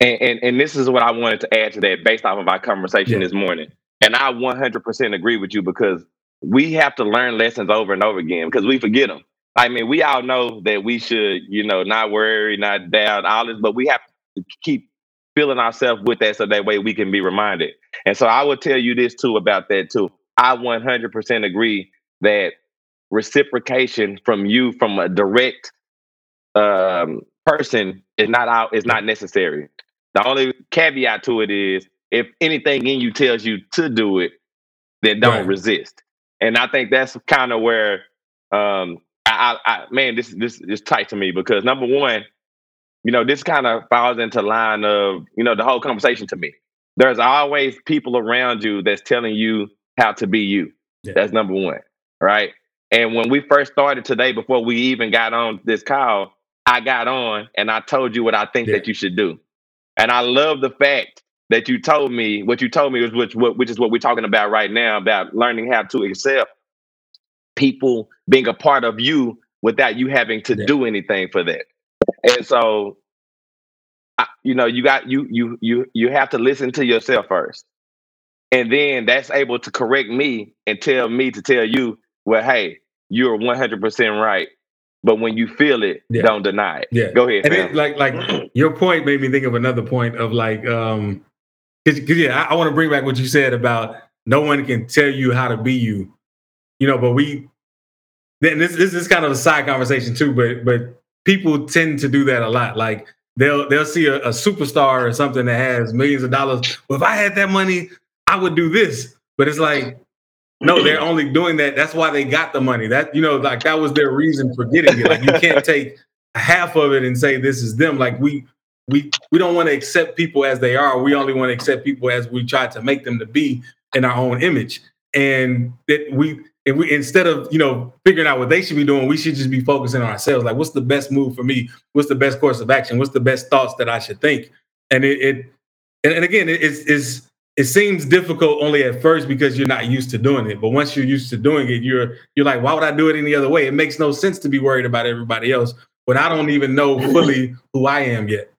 And, and, and this is what I wanted to add to that based off of our conversation yeah. this morning. And I 100% agree with you because we have to learn lessons over and over again because we forget them. I mean, we all know that we should, you know, not worry, not doubt, all this, but we have to keep filling ourselves with that so that way we can be reminded. And so I will tell you this too about that too. I 100% agree that reciprocation from you from a direct um, person is not out is not necessary. The only caveat to it is if anything in you tells you to do it, then don't right. resist. And I think that's kind of where um I, I, I, man, this this is tight to me because number one, you know, this kind of falls into line of, you know, the whole conversation to me. There's always people around you that's telling you how to be you. Yeah. That's number one. Right. And when we first started today, before we even got on this call, I got on and I told you what I think yeah. that you should do. And I love the fact that you told me what you told me was which which is what we're talking about right now about learning how to accept people being a part of you without you having to yeah. do anything for that. And so I, you know, you got you you you you have to listen to yourself first. And then that's able to correct me and tell me to tell you, well, hey, you're 100% right. But when you feel it, yeah. don't deny it. Yeah. Go ahead. And it, like like your point made me think of another point of like um cause, cause yeah, I, I want to bring back what you said about no one can tell you how to be you. You know, but we then this this is kind of a side conversation too, but but people tend to do that a lot. Like they'll they'll see a, a superstar or something that has millions of dollars. Well, if I had that money, I would do this. But it's like no, they're only doing that. That's why they got the money. That you know, like that was their reason for getting it. Like you can't take half of it and say this is them. Like we we we don't want to accept people as they are. We only want to accept people as we try to make them to be in our own image. And that we and we instead of you know figuring out what they should be doing, we should just be focusing on ourselves. Like, what's the best move for me? What's the best course of action? What's the best thoughts that I should think? And it, it and, and again, it, it's, it's it seems difficult only at first because you're not used to doing it. But once you're used to doing it, you're you're like, why would I do it any other way? It makes no sense to be worried about everybody else when I don't even know fully who I am yet.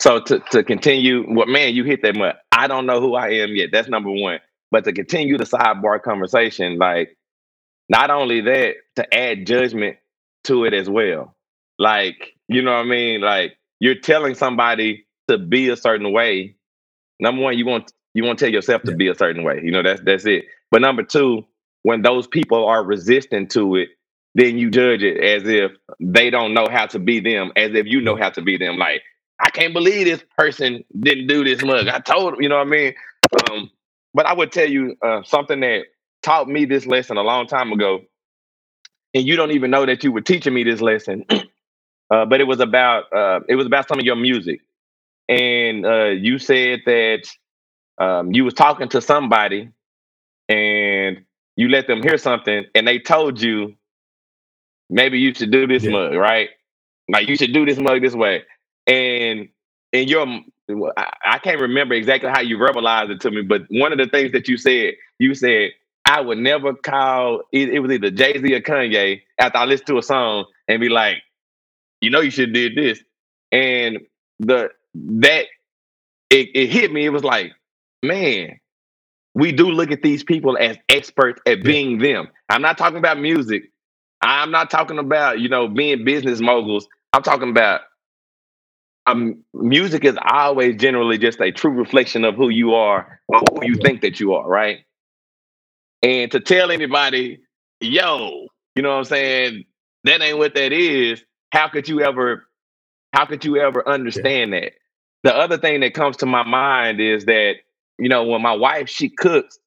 So to to continue, what well, man, you hit that much. I don't know who I am yet. That's number one. But to continue the sidebar conversation, like not only that, to add judgment to it as well. Like, you know what I mean? Like you're telling somebody to be a certain way Number one, you want you want to tell yourself to yeah. be a certain way. You know, that's that's it. But number two, when those people are resistant to it, then you judge it as if they don't know how to be them, as if you know how to be them. Like, I can't believe this person didn't do this mug. I told him, you know what I mean? Um, but I would tell you uh, something that taught me this lesson a long time ago and you don't even know that you were teaching me this lesson. uh, but it was about uh, it was about some of your music, and uh, you said that um, you was talking to somebody, and you let them hear something, and they told you maybe you should do this yeah. mug, right? Like you should do this mug this way, and in your I can't remember exactly how you verbalized it to me, but one of the things that you said, you said, I would never call it, it was either Jay Z or Kanye after I listened to a song and be like, you know, you should did this. And the that it, it hit me. It was like, man, we do look at these people as experts at being them. I'm not talking about music. I'm not talking about, you know, being business moguls. I'm talking about um, music is always generally just a true reflection of who you are or who you think that you are, right? And to tell anybody, yo, you know what I'm saying, that ain't what that is, how could you ever how could you ever understand yeah. that? The other thing that comes to my mind is that, you know, when my wife she cooks,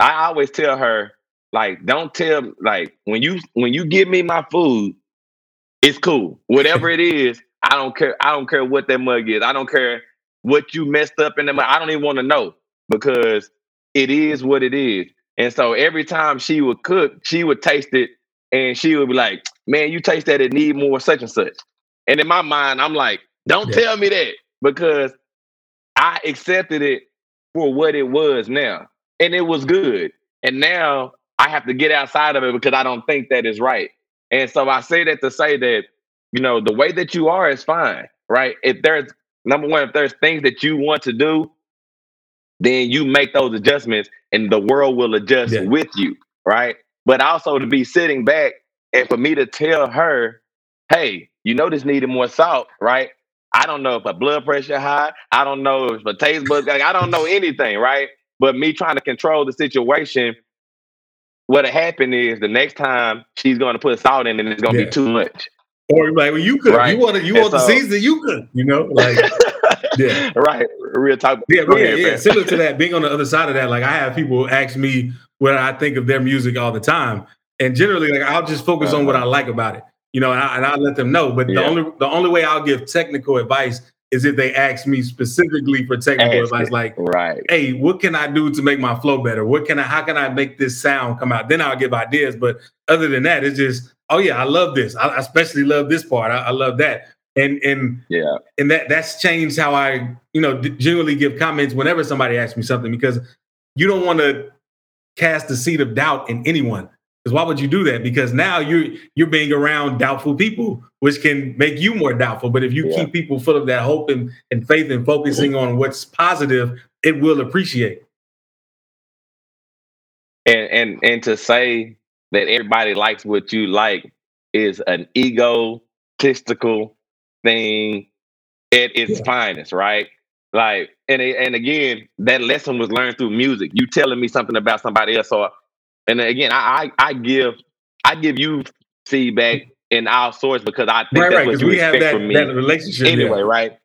I always tell her, like, don't tell like when you when you give me my food, it's cool. Whatever it is, I don't care. I don't care what that mug is. I don't care what you messed up in the mug. I don't even want to know because it is what it is. And so every time she would cook, she would taste it and she would be like, man, you taste that it need more such and such. And in my mind, I'm like, don't yeah. tell me that because I accepted it for what it was now. And it was good. And now I have to get outside of it because I don't think that is right. And so I say that to say that you know, the way that you are is fine, right? If there's number one, if there's things that you want to do, then you make those adjustments and the world will adjust yeah. with you, right? But also to be sitting back and for me to tell her, hey, you know this needed more salt, right? I don't know if a blood pressure high. I don't know if a taste bud. Like, I don't know anything, right? But me trying to control the situation, what'll happen is the next time she's going to put salt in and it's going to yeah. be too much. Or like, well, you could, right. you want to, you and want so, the season, you could, you know, like, yeah, right, real talk. Yeah, yeah, ahead, yeah. Similar to that, being on the other side of that, like I have people ask me what I think of their music all the time, and generally, like I'll just focus uh-huh. on what uh-huh. I like about it, you know, and I, and I let them know. But yeah. the only the only way I'll give technical advice is if they ask me specifically for technical ask advice, it. like, right, hey, what can I do to make my flow better? What can I, how can I make this sound come out? Then I'll give ideas. But other than that, it's just oh yeah, I love this. I especially love this part. I, I, love that. And and yeah, and that that's changed how I you know generally give comments whenever somebody asks me something because you don't want to cast the seed of doubt in anyone. Because why would you do that? Because now you're you're being around doubtful people, which can make you more doubtful. But if you yeah. keep people full of that hope and, and faith and focusing on what's positive, it will appreciate. And and and to say that everybody likes what you like is an egotistical thing at its yeah. finest, right? Like, and and again, that lesson was learned through music. You telling me something about somebody else, or and again, I I, I give I give you feedback in our source because I think right, that's right, what you we expect have that, from me. That relationship anyway, yeah. right?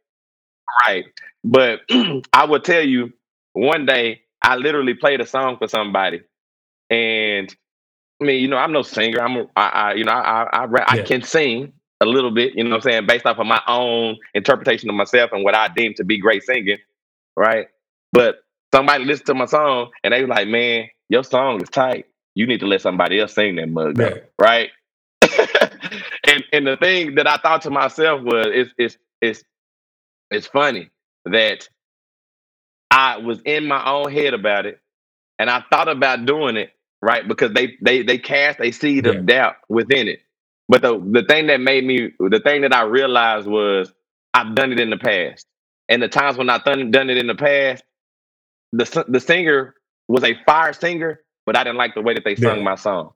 Right. But I will tell you, one day I literally played a song for somebody, and I mean, you know, I'm no singer. I'm, a, I, I you know, I, I, I, I yeah. can sing a little bit. You know, what I'm saying, based off of my own interpretation of myself and what I deem to be great singing, right? But somebody listened to my song and they were like, "Man, your song is tight. You need to let somebody else sing that mug, yeah. right?" and and the thing that I thought to myself was, it's it's it's it's funny that I was in my own head about it, and I thought about doing it, right? Because they they they cast a seed yeah. of doubt within it. But the the thing that made me the thing that I realized was I've done it in the past, and the times when I've done done it in the past, the the singer was a fire singer, but I didn't like the way that they sung yeah. my song.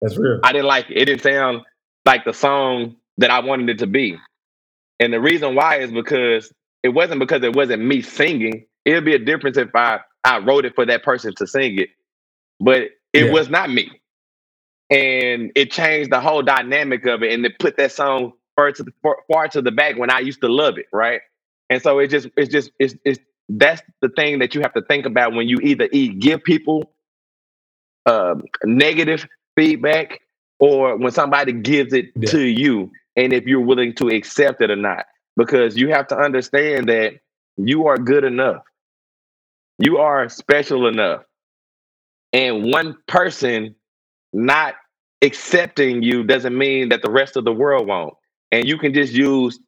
That's real. I didn't like it. It didn't sound like the song that I wanted it to be. And the reason why is because it wasn't because it wasn't me singing. It'd be a difference if I I wrote it for that person to sing it. But it yeah. was not me. And it changed the whole dynamic of it and it put that song far to the far, far to the back when I used to love it, right? And so it just it's just it's it's that's the thing that you have to think about when you either e give people um, negative feedback or when somebody gives it Yeah. to you and if you're willing to accept it or not. Because you have to understand that you are good enough. You are special enough. And one person not accepting you doesn't mean that the rest of the world won't. And you can just use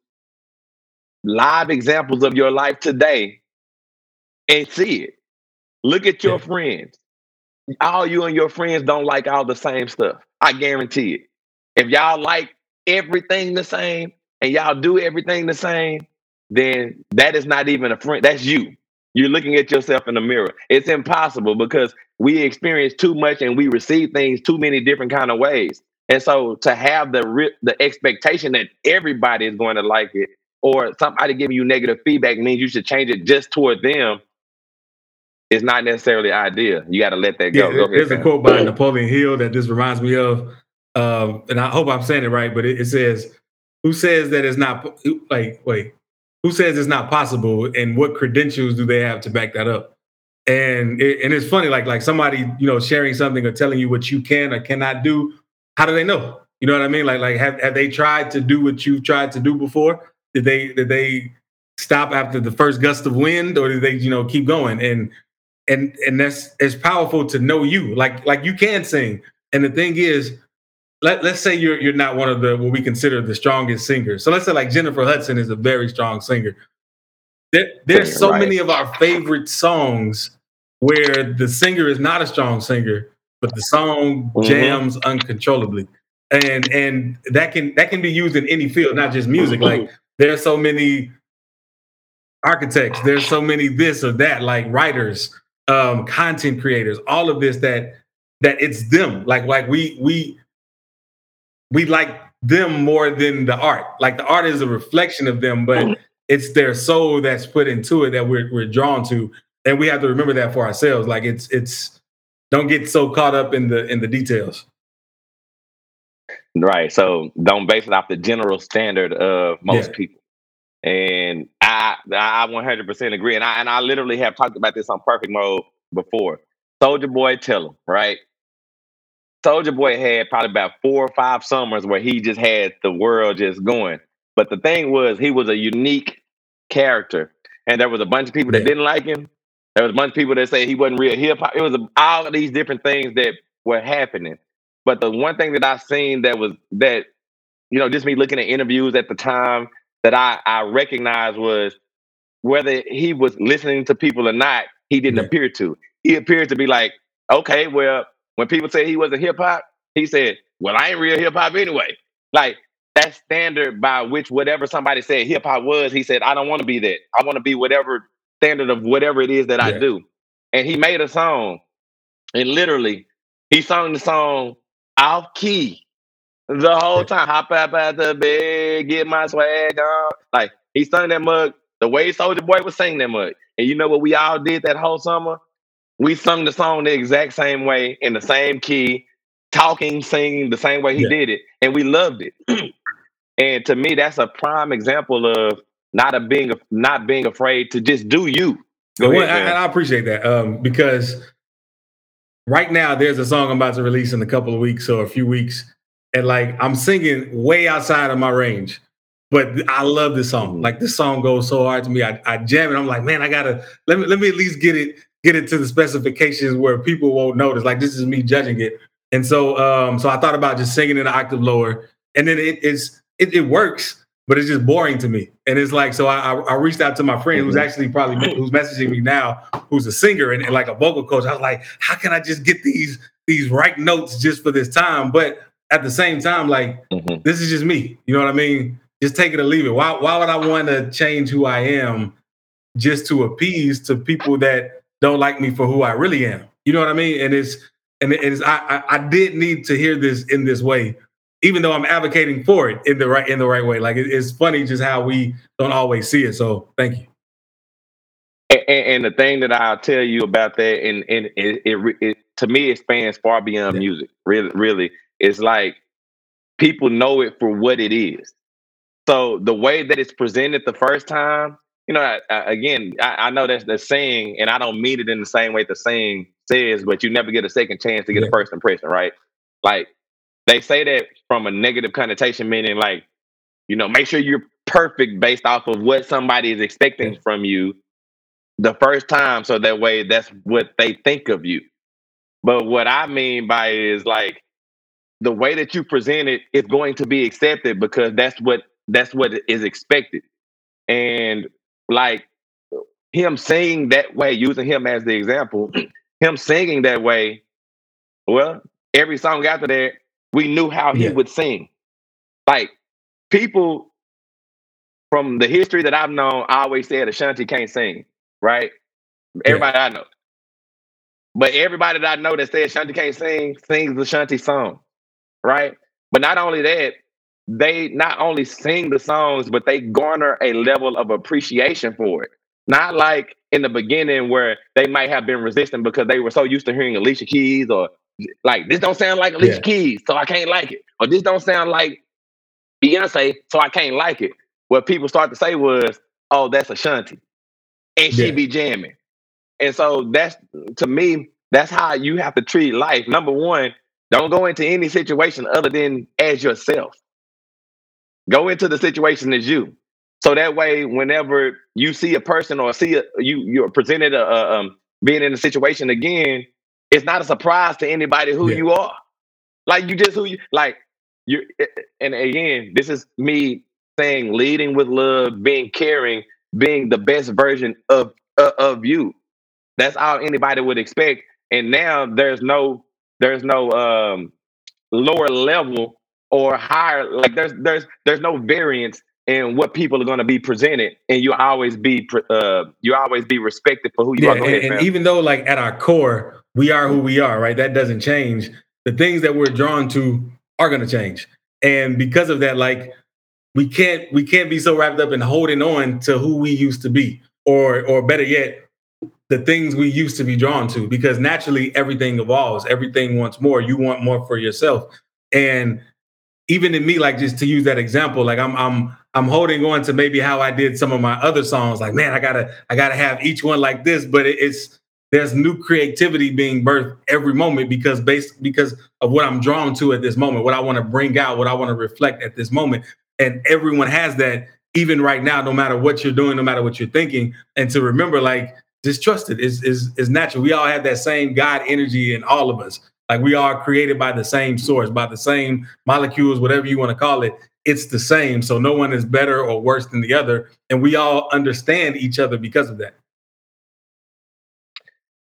live examples of your life today and see it. Look at your Yeah. friends all you and your friends don't like all the same stuff. I guarantee it. If y'all like everything the same and y'all do everything the same, then that is not even a friend. That's you. You're looking at yourself in the mirror. It's impossible because we experience too much and we receive things too many different kind of ways. And so to have the re- the expectation that everybody is going to like it or somebody giving you negative feedback means you should change it just toward them is not necessarily ideal. You got to let that go. Yeah, go ahead, there's a quote by Napoleon Hill that this reminds me of, um, and I hope I'm saying it right. But it, it says, "Who says that it's not like wait? Who says it's not possible? And what credentials do they have to back that up?" And it, and it's funny, like like somebody you know sharing something or telling you what you can or cannot do. How do they know? You know what I mean? Like like have have they tried to do what you've tried to do before? Did they did they stop after the first gust of wind, or did they you know keep going? And and and that's it's powerful to know you. Like like you can sing. And the thing is let, let's say you're you're not one of the what we consider the strongest singers. So let's say like jennifer hudson is a very strong singer. There, there's so right. many of our favorite songs where the singer is not a strong singer but the song Mhm. jams uncontrollably. And and that can that can be used in any field not just music. Like there's so many architects. There's so many this or that like writers um content creators all of this that that it's them like like we we we like them more than the art like the art is a reflection of them but it's their soul that's put into it that we're, we're drawn to and we have to remember that for ourselves like it's it's don't get so caught up in the in the details Right. So don't base it off the general standard of most Yeah. people. And I I 100% agree. And I and I literally have talked about this on Perfect Mode before. Soulja Boy tell him, right? Soulja Boy had probably about four or five summers where he just had the world just going. But the thing was, he was a unique character, and there was a bunch of people that Yeah. didn't like him. There was a bunch of people that say he wasn't real hip hop. It was a, all of these different things that were happening. But the one thing that I seen that was that, you know, just me looking at interviews at the time that I I recognized was whether he was listening to people or not, he didn't Yeah. appear to. He appeared to be like, okay, well, when people say he wasn't hip hop, he said, well, I ain't real hip hop anyway. Like that standard by which whatever somebody said hip hop was, he said, I don't want to be that. I want to be whatever standard of whatever it is that I do. And he made a song, and literally, he sung the song off key the whole time. Hop up at the bed, get my swag on. Like he sung that mug the way Soulja Boy was singing that mug. And you know what we all did that whole summer? We sung the song the exact same way in the same key, talking, singing the same way he Yeah. did it, and we loved it. and to me, that's a prime example of not a being not being afraid to just do you. Go Well, ahead, I, and I appreciate that um, because right now there's a song I'm about to release in a couple of weeks or a few weeks, and like I'm singing way outside of my range, but I love this song. Mhm. Like this song goes so hard to me. I, I jam it. I'm like, man, I gotta let me let me at least get it get it to the specifications where people won't notice. Like this is me judging it, and so um, so I thought about just singing in an octave lower, and then it is it, it works. But it's just boring to me, and it's like so. I, I reached out to my friend who's Mhm. actually probably who's messaging me now, who's a singer and, and like a vocal coach. I was like, how can I just get these these right notes just for this time? But at the same time, like Mhm. this is just me. You know what I mean? Just take it or leave it. Why why would I want to change who I am just to appease to people that don't like me for who I really am? You know what I mean? And it's and it is I I, I did need to hear this in this way, even though I'm advocating for it in the right in the right way. Like it, it's funny just how we don't always see it. So thank you. And, and, and the thing that I'll tell you about that, and and it, it, it to me, it spans far beyond Yeah. music. Really, really, it's like people know it for what it is. So the way that it's presented the first time, you know, I, I, again, I, I know that's the saying, and I don't mean it in the same way the saying says, but you never get a second chance to get Yeah. a first impression, right? Like they say that from a negative connotation, meaning like, you know, make sure you're perfect based off of what somebody is expecting yeah. from you the first time, so that way that's what they think of you. But what I mean by it is like the way that you present it is going to be accepted because that's what that's what is expected. And like him saying that way, using him as the example, him singing that way, well, every song after that, we knew how he yeah. would sing. Like people from the history that I've known, I always said Ashanti can't sing, right? Everybody yeah. I know. But everybody that I know that says Ashanti can't sing sings the Ashanti song, right? But not only that, they not only sing the songs, but they garner a level of appreciation for it. Not like in the beginning where they might have been resistant because they were so used to hearing Alicia Keys or like this don't sound like Alicia yeah. Keys, so I can't like it. Or this don't sound like Beyonce, so I can't like it. What people start to say was, "Oh, that's a Ashanti," and she yeah. be jamming. And so that's to me, that's how you have to treat life. Number one, don't go into any situation other than as yourself. Go into the situation as you. So that way, whenever you see a person or see a, you you're presented a, a um, being in a situation again, it's not a surprise to anybody who yeah. you are. Like you just who you like you and again, this is me saying leading with love, being caring, being the best version of uh, of you. That's all anybody would expect. And now there's no there's no um lower level or higher like there's there's there's no variance in what people are going to be presented and you always be uh you always be respected for who you yeah, are and, and even though like at our core we are who we are, right? That doesn't change. The things that we're drawn to are going to change. And because of that, like we can't we can't be so wrapped up in holding on to who we used to be, or or better yet, the things we used to be drawn to. Because naturally, everything evolves. Everything wants more. You want more for yourself. And even in me, like just to use that example, like I'm I'm I'm holding on to maybe how I did some of my other songs. Like, man, I gotta I gotta have each one like this. But it's there's new creativity being birthed every moment because based because of what I'm drawn to at this moment, what I want to bring out, what I want to reflect at this moment. And everyone has that even right now, no matter what you're doing, no matter what you're thinking. And to remember, like, just trust it is is is natural. We all have that same God energy in all of us. Like we are created by the same source, by the same molecules, whatever you want to call it. It's the same. So no one is better or worse than the other. And we all understand each other because of that.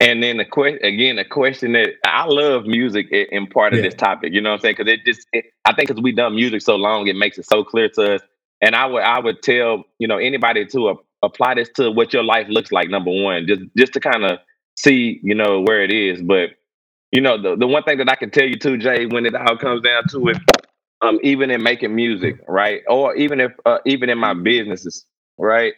And then the question again, the question that I love music in part of yeah. this topic. You know what I'm saying? Because it just, it, I think, because we've done music so long, it makes it so clear to us. And I would, I would tell you know anybody to uh, apply this to what your life looks like. Number one, just, just to kind of see, you know, where it is. But you know, the the one thing that I can tell you too, Jay, when it all comes down to it, um, even in making music, right, or even if, uh, even in my businesses, right,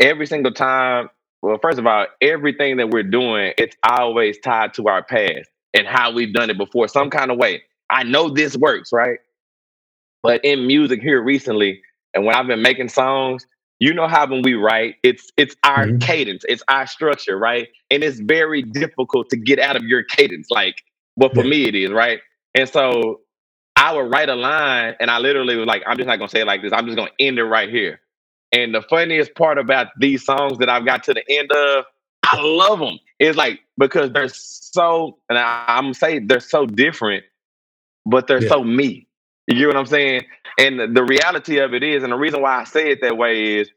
every single time well, first of all, everything that we're doing, it's always tied to our past and how we've done it before, some kind of way. I know this works, right? But in music here recently, and when I've been making songs, you know how when we write, it's it's our mm-hmm. cadence, it's our structure, right? And it's very difficult to get out of your cadence. Like, well, for yeah. me, it is, right? And so I would write a line, and I literally was like, I'm just not gonna say it like this. I'm just gonna end it right here. And the funniest part about these songs that I've got to the end of, I love them. It's like because they're so, and I, am saying they're so different, but they're yeah. so me. You get what I'm saying? And the, reality of it is, and the reason why I say it that way is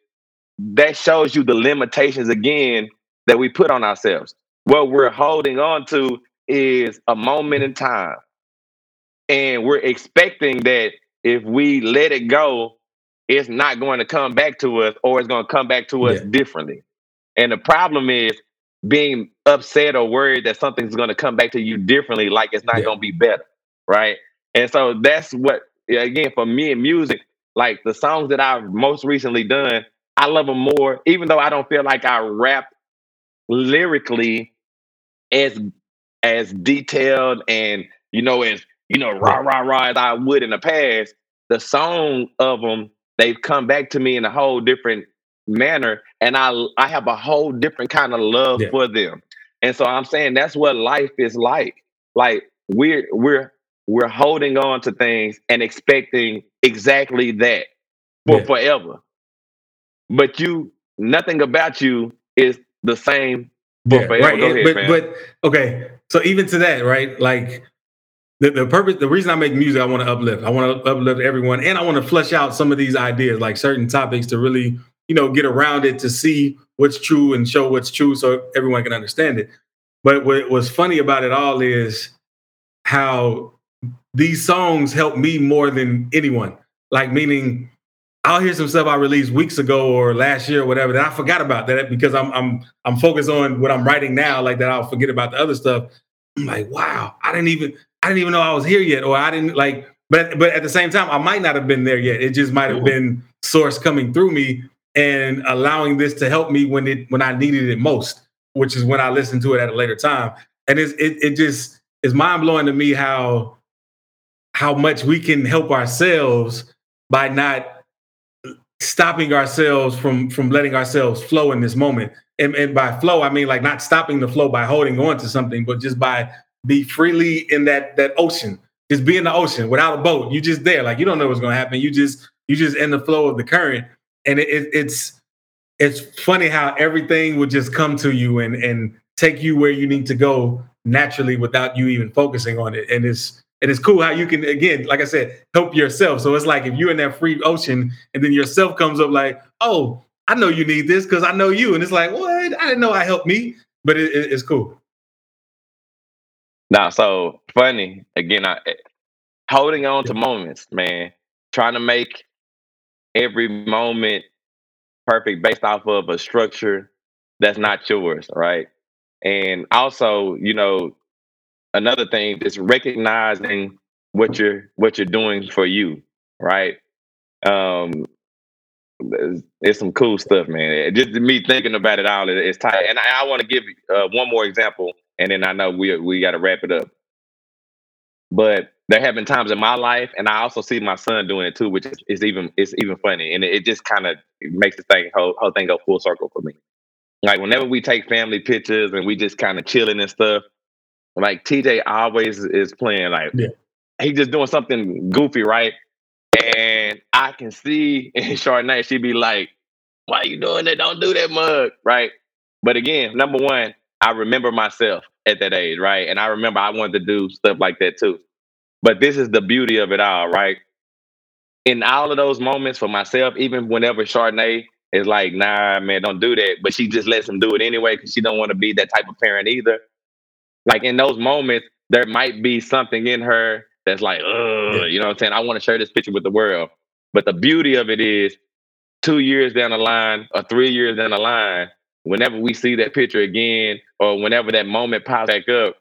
that shows you the limitations again that we put on ourselves. What we're holding on to is a moment in time. And we're expecting that if we let it go, it's not going to come back to us or it's going to come back to us yeah. differently. And the problem is being upset or worried that something's going to come back to you differently, like it's not yeah. going to be better. Right. And so that's what, again, for me in music, like the songs that I've most recently done, I love them more, even though I don't feel like I rap lyrically as as detailed and you know as you know rah rah rah as I would in the past. The song of them they've come back to me in a whole different manner and I I have a whole different kind of love yeah. for them. And so I'm saying that's what life is like. Like we're we're we're holding on to things and expecting exactly that for Yeah. forever. But you, nothing about you is the same for Yeah, forever. right. Go ahead, but fam. but okay. So even to that, right? Like the, the purpose, the reason I make music, I want to uplift. I want to uplift everyone, and I want to flesh out some of these ideas, like certain topics, to really, you know, get around it to see what's true and show what's true, so everyone can understand it. But what was funny about it all is how these songs help me more than anyone. Like meaning, I'll hear some stuff I released weeks ago or last year or whatever that I forgot about that because I'm I'm I'm focused on what I'm writing now, like that I'll forget about the other stuff. I'm like, wow, I didn't even I didn't even know I was here yet, or I didn't like. But but at the same time, I might not have been there yet. It just might have been source coming through me and allowing this to help me when it when I needed it most, which is when I listened to it at a later time. And it's, it it just is mind blowing to me how how much we can help ourselves by not stopping ourselves from from letting ourselves flow in this moment. And, and by flow, I mean like not stopping the flow by holding on to something, but just by be freely in that that ocean. Just be in the ocean without a boat. You just there, like you don't know what's going to happen. You just you just in the flow of the current, and it, it, it's it's funny how everything would just come to you and and take you where you need to go naturally without you even focusing on it. And it's and it's cool how you can again, like I said, help yourself. So it's like if you're in that free ocean and then yourself comes up like, oh, I know you need this because I know you, and it's like, what? I didn't know I helped me, but it, it- it's cool. Now, so funny again. I eh, holding on to moments, man. Trying to make every moment perfect based off of a structure that's not yours, right? And also, you know, another thing is recognizing what you're what you're doing for you, right? Um, it's, some cool stuff, man. Just me thinking about it all, it- it's tight. And I, I want to give uh, one more example, and then I know we we got to wrap it up. But there have been times in my life, and I also see my son doing it too, which is, is even it's even funny, and it, it just kind of makes the thing whole, whole thing go full circle for me. Like whenever we take family pictures and we just kind of chilling and stuff, like TJ always is playing like Yeah. he just doing something goofy, right? And I can see in Chardonnay, she'd be like, "Why you doing that? Don't do that, mug." Right? But again, number one, I remember myself at that age, right? And I remember I wanted to do stuff like that too. But this is the beauty of it all, right? In all of those moments for myself, even whenever Chardonnay is like, "Nah, man, don't do that," but she just lets him do it anyway because she don't want to be that type of parent either. Like in those moments, there might be something in her that's like, Ugh, Yeah. you know what I'm saying? I want to share this picture with the world. But the beauty of it is, two years down the line or three years down the line, whenever we see that picture again, or whenever that moment pops back up,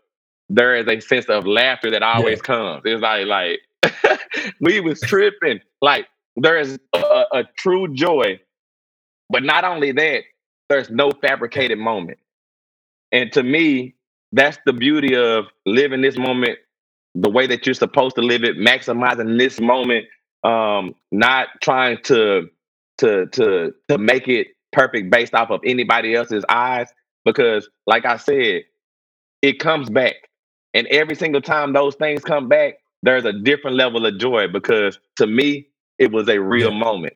there is a sense of laughter that always comes. It's like, like we was tripping. Like there is a- a true joy, but not only that, there's no fabricated moment. And to me, that's the beauty of living this moment the way that you're supposed to live it, maximizing this moment, um, not trying to to to to make it perfect based off of anybody else's eyes. Because, like I said, it comes back, and every single time those things come back, there's a different level of joy. Because to me, it was a real Yeah. moment,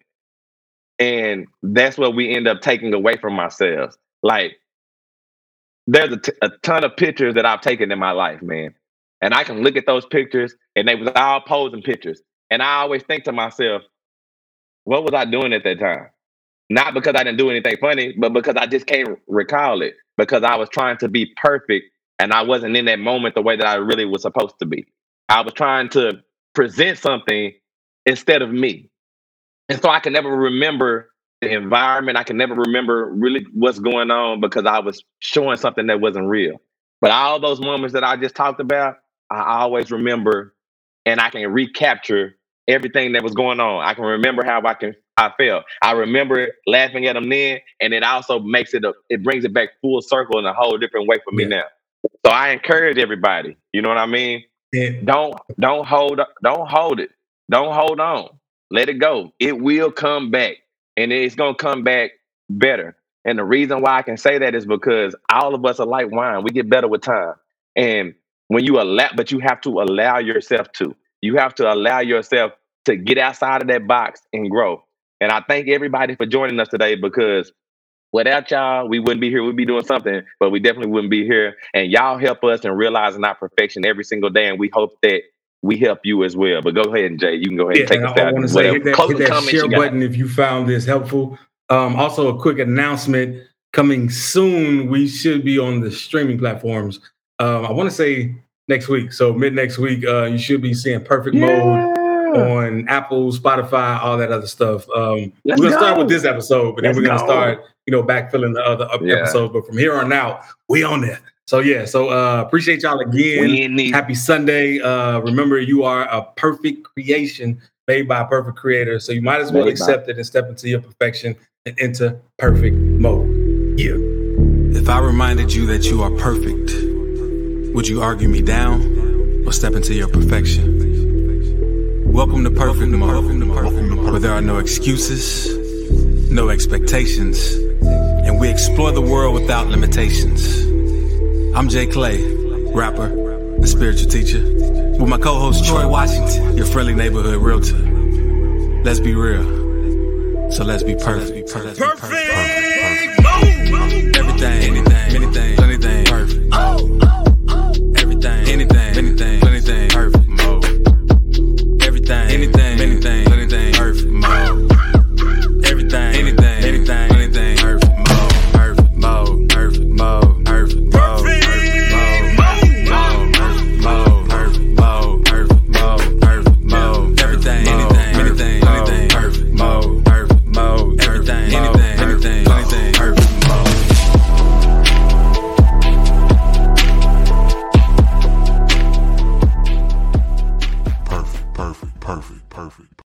and that's what we end up taking away from ourselves. Like there's a, t- a ton of pictures that I've taken in my life, man. And I can look at those pictures and they was all posing pictures. And I always think to myself, what was I doing at that time? Not because I didn't do anything funny, but because I just can't recall it. Because I was trying to be perfect and I wasn't in that moment the way that I really was supposed to be. I was trying to present something instead of me. And so I can never remember the environment. I can never remember really what's going on because I was showing something that wasn't real. But all those moments that I just talked about, I always remember and I can recapture everything that was going on. I can remember how I can I felt. I remember laughing at them then, and it also makes it a it brings it back full circle in a whole different way for me Yeah. now. So I encourage everybody, you know what I mean? And Don't don't hold don't hold it. Don't hold on. Let it go. It will come back. And it's gonna come back better. And the reason why I can say that is because all of us are like wine. We get better with time. And when you allow, but you have to allow yourself to. You have to allow yourself to get outside of that box and grow. And I thank everybody for joining us today because without y'all, we wouldn't be here. We'd be doing something, but we definitely wouldn't be here. And y'all help us in realizing our perfection every single day. And we hope that we help you as well. But go ahead and Jay, you can go ahead yeah, and take us I, want to say hit that, hit that share button if you found this helpful. Um, also, a quick announcement coming soon. We should be on the streaming platforms. Um, I want to say next week. So mid next week, uh, you should be seeing Perfect yeah. Mode on Apple, Spotify, all that other stuff. Um, we're gonna go. start with this episode, but Let's then we're gonna go. start, you know, backfilling the other yeah. episodes. But from here on out, we on there. So yeah, so uh appreciate y'all again. Happy Sunday. Uh remember you are a perfect creation made by a perfect creator. So you might as well made accept by. it and step into your perfection and into perfect mode. Yeah. If I reminded you that you are perfect, would you argue me down or step into your perfection? Welcome to Perfect Mode, where there are no excuses, no expectations, and we explore the world without limitations. I'm Jay Clay, rapper and spiritual teacher, with my co-host Troy Washington, your friendly neighborhood realtor. Let's be real, so let's be perfect. Perfect. perfect.